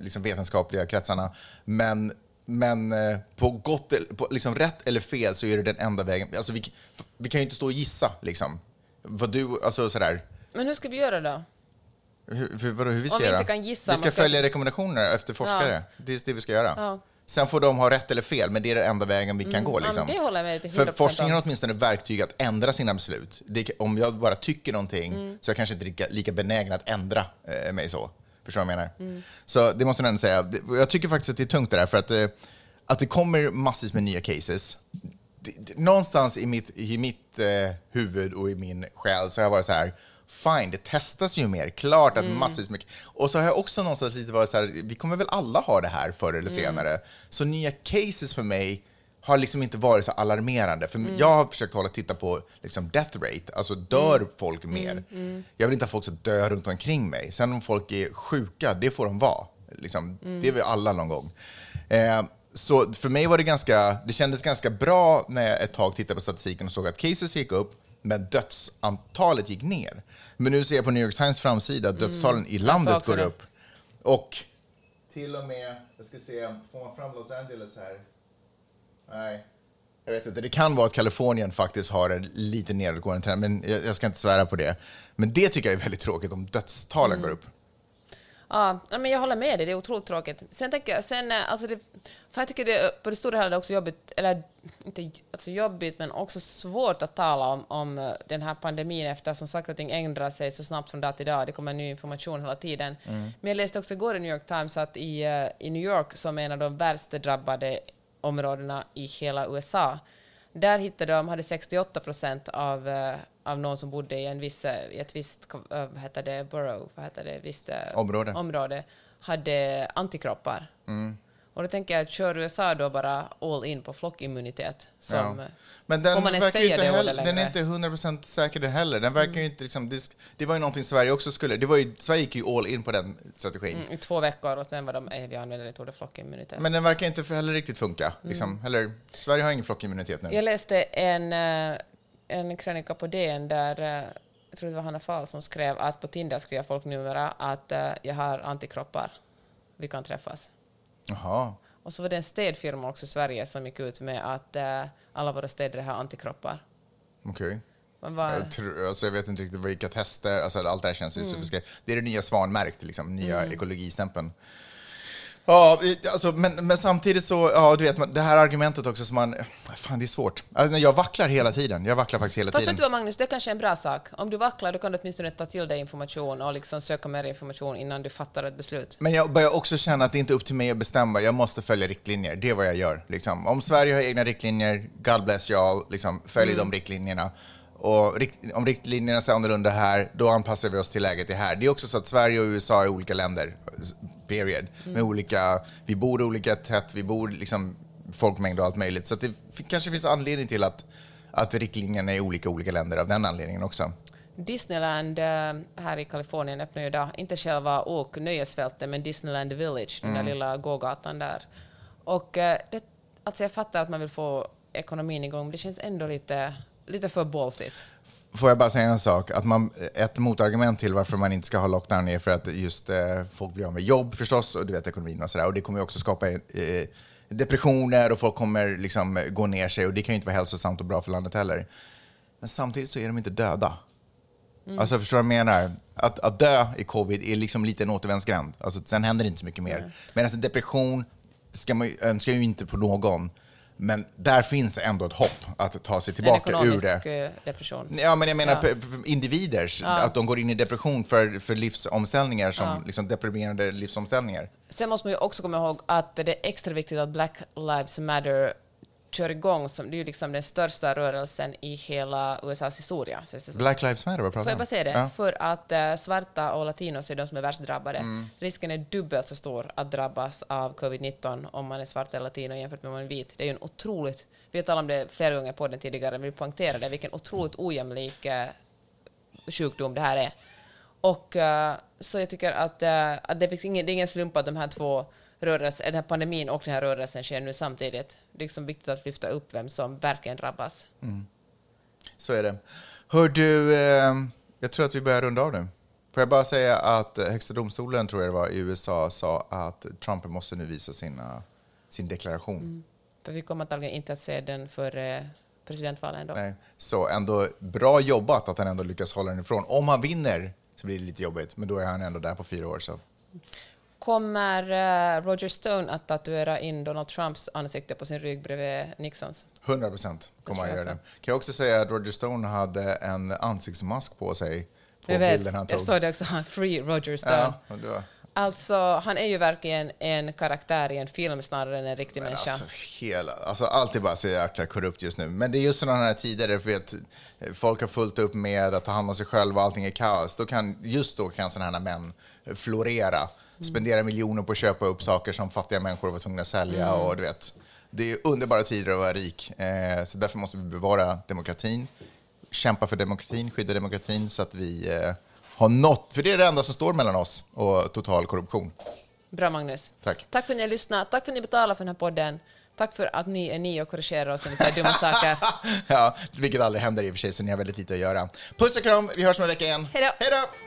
liksom vetenskapliga kretsarna. Men, men eh, på, gott, på liksom rätt eller fel så är det den enda vägen. Alltså vi, vi kan ju inte stå och gissa. Liksom. Vad du, alltså sådär. Men hur ska vi göra då? Hur, hur, vadå, hur vi ska Om vi göra? inte kan gissa, vi ska man ska- följa rekommendationer efter forskare. Det är det vi ska göra. Ja. Sen får de ha rätt eller fel, men det är den enda vägen vi kan gå. Ja, men Liksom. det håller jag med till För 100% forskningen har åtminstone verktyg att ändra sina beslut. Det, om jag bara tycker någonting Mm. så är jag kanske inte lika, lika benägen att ändra eh, mig så. Förstår du vad jag menar? Så det måste jag ändå säga. Jag tycker faktiskt att det är tungt det där, för att, eh, att det kommer massvis med nya cases. Någonstans i mitt, i mitt eh, huvud och i min själ så har jag varit så här, fine, det testas ju mer, klart att massvis mycket. Och så har jag också någonstans lite varit så här, vi kommer väl alla ha det här förr eller senare. Så nya cases för mig har liksom inte varit så alarmerande. För Jag har försökt hålla titta på liksom death rate, alltså dör folk mer? Jag vill inte att folk ska dö runt omkring mig. Sen om folk är sjuka, det får de vara. Liksom, Det är vi alla någon gång. Eh, så för mig var det ganska, det kändes ganska bra när jag ett tag tittade på statistiken och såg att cases gick upp, men dödsantalet gick ner. Men nu ser jag på New York Times framsida att dödstalen i landet går upp. Och till och med, jag ska se, får man fram Los Angeles här? Nej, jag vet inte. Det kan vara att Kalifornien faktiskt har en lite nedåtgående trend, men jag, jag ska inte svära på det. Men det tycker jag är väldigt tråkigt om dödstalen går upp. Ja, men jag håller med dig, det är otroligt tråkigt. Sen tänker jag, sen, eh, alltså det, för jag tycker det på det stora hela är också jobbigt, eller inte alltså jobbigt, men också svårt att tala om, om eh, den här pandemin eftersom saker och ting ändrar sig så snabbt från dag till dag. Det kommer ny information hela tiden. Men jag läste också igår i New York Times att i, eh, i New York, som är en av de värst drabbade områdena i hela USA, där hittade de, hade 68 procent av, eh, av någon som bodde i, en viss, eh, i ett visst eh, vad heter det, borough, vad heter det, visst, eh, Område. område hade antikroppar. Och då tänker jag, kör USA då bara all in på flockimmunitet? Som, Ja. Men den man verkar säga inte heller, den är? Mm. inte 100% säker den heller. Den verkar ju inte liksom, det, det var ju någonting Sverige också skulle, det var ju, Sverige gick ju all in på den strategin. Mm, I två veckor och sen var de, eh, vi använder inte ordet flockimmunitet. Men den verkar inte heller riktigt funka. Mm. Liksom. Eller, Sverige har ingen flockimmunitet nu. Jag läste en, eh, en krönika på DN där, eh, jag tror det var Hanna Fahl som skrev att på Tinder skriver folk numera att jag har antikroppar, vi kan träffas. Jaha. Och så var det en städfirma också i Sverige som gick ut med att eh, alla våra städer har antikroppar. Okej. Bara, Jag, tror, alltså jag vet inte riktigt vilka tester, alltså allt det här känns ju Mm. Det är det nya svanmärkt, liksom, nya ekologistämpeln. Ja, alltså, men, men samtidigt så, ja du vet, det här argumentet också som man, fan det är svårt. Alltså, jag vacklar hela tiden, jag vacklar faktiskt hela Fast tiden. vet du vad Magnus, det är kanske är en bra sak. Om du vacklar då kan du åtminstone ta till dig information och liksom söka mer information innan du fattar ett beslut. Men jag börjar också känna att det inte är upp till mig att bestämma, jag måste följa riktlinjer. Det är vad jag gör. Liksom. Om Sverige har egna riktlinjer, God bless y'all, liksom, följ Mm. de riktlinjerna. Och om riktlinjerna ser annorlunda här, då anpassar vi oss till läget det här. Det är också så att Sverige och USA är olika länder, period. Mm. Med olika, vi bor olika tätt, vi bor liksom folkmängd och allt möjligt. Så det kanske finns anledning till att, att riktlinjerna är olika i olika länder av den anledningen också. Disneyland eh, här i Kalifornien öppnar ju idag, inte själva åk nöjesfältet, men Disneyland Village, den där Mm. lilla gågatan där. Och eh, det, alltså jag fattar att man vill få ekonomin igång, men det känns ändå lite, lite för ballsigt. Får jag bara säga en sak? Att man, ett motargument till varför man inte ska ha lockdown är för att just eh, folk blir av med jobb förstås, och du vet ekonomin och sådär. Och det kommer ju också skapa eh, depressioner och folk kommer liksom gå ner sig och det kan ju inte vara hälsosamt och bra för landet heller. Men samtidigt så är de inte döda. Alltså förstår du vad jag menar? Att, att dö i covid är liksom lite en återvändsgränd. Alltså, sen händer det inte så mycket mer. Medan en depression ska man önskar ju inte på någon. Men där finns ändå ett hopp att ta sig En tillbaka ur ekonomisk det. eh, depression. Ja, men jag menar Ja. p- individers, att de går in i depression för, för livsomställningar, som liksom deprimerande livsomställningar. Sen måste man ju också komma ihåg att det är extra viktigt att Black Lives Matter kör igång. Som, det är ju liksom den största rörelsen i hela USAs historia. Black Lives Matter, vad pratar Får jag bara säga det? Ja. För att eh, svarta och latinos är de som är värst drabbade. Mm. Risken är dubbelt så stor att drabbas av covid-19 om man är svart eller latino jämfört med om man är vit. Det är ju en otroligt, vi har talat om det flera gånger på den tidigare, men vi poängterar det, vilken otroligt ojämlik eh, sjukdom det här är. Och eh, så jag tycker att, att det, finns ingen, det är ingen slump att de här två rörelser, den här pandemin och den här rörelsen sker nu samtidigt. Det är liksom viktigt att lyfta upp vem som verkligen drabbas. Så är det. Hör du, eh, jag tror att vi börjar runda av nu. Får jag bara säga att eh, Högsta domstolen, tror jag det var, i USA sa att Trump måste nu visa sina, sin deklaration. För vi kommer antagligen inte att se den för eh, presidentvalen ändå. Nej. Så ändå bra jobbat att han ändå lyckas hålla den ifrån. Om han vinner så blir det lite jobbigt, men då är han ändå där på fyra år. Så. Kommer eh, Roger Stone att tatuera in Donald Trumps ansikte på sin rygg bredvid Nixons? 100 procent kommer han jag göra det. Kan jag också säga att Roger Stone hade en ansiktsmask på sig på Jag vet, bilden han jag tog. såg det också. Free Roger Stone. Ja, det var Alltså, han är ju verkligen en karaktär i en film snarare än en riktig Men människa. alltså, hela, alltså, allt är bara så jäkla korrupt just nu. Men det är just sådana här tider, för att folk har fullt upp med att ta hand om sig själva och allting är kaos. Då kan, just då kan sådana här män florera. Spendera miljoner på att köpa upp saker som fattiga människor var tvungna att sälja. Och, du vet, det är underbara tider att vara rik. Eh, så därför måste vi bevara demokratin, kämpa för demokratin, skydda demokratin så att vi eh, har nått, för det är det enda som står mellan oss och total korruption. Bra Magnus. Tack. Tack för att ni har lyssnat. Tack för att ni betalar för den här podden. Tack för att ni är ni och korrigerar oss när vi säger dumma [LAUGHS] saker. ja, vilket aldrig händer i och för sig, så ni har väldigt lite att göra. Puss och kram, vi hörs om en vecka igen. Hej då!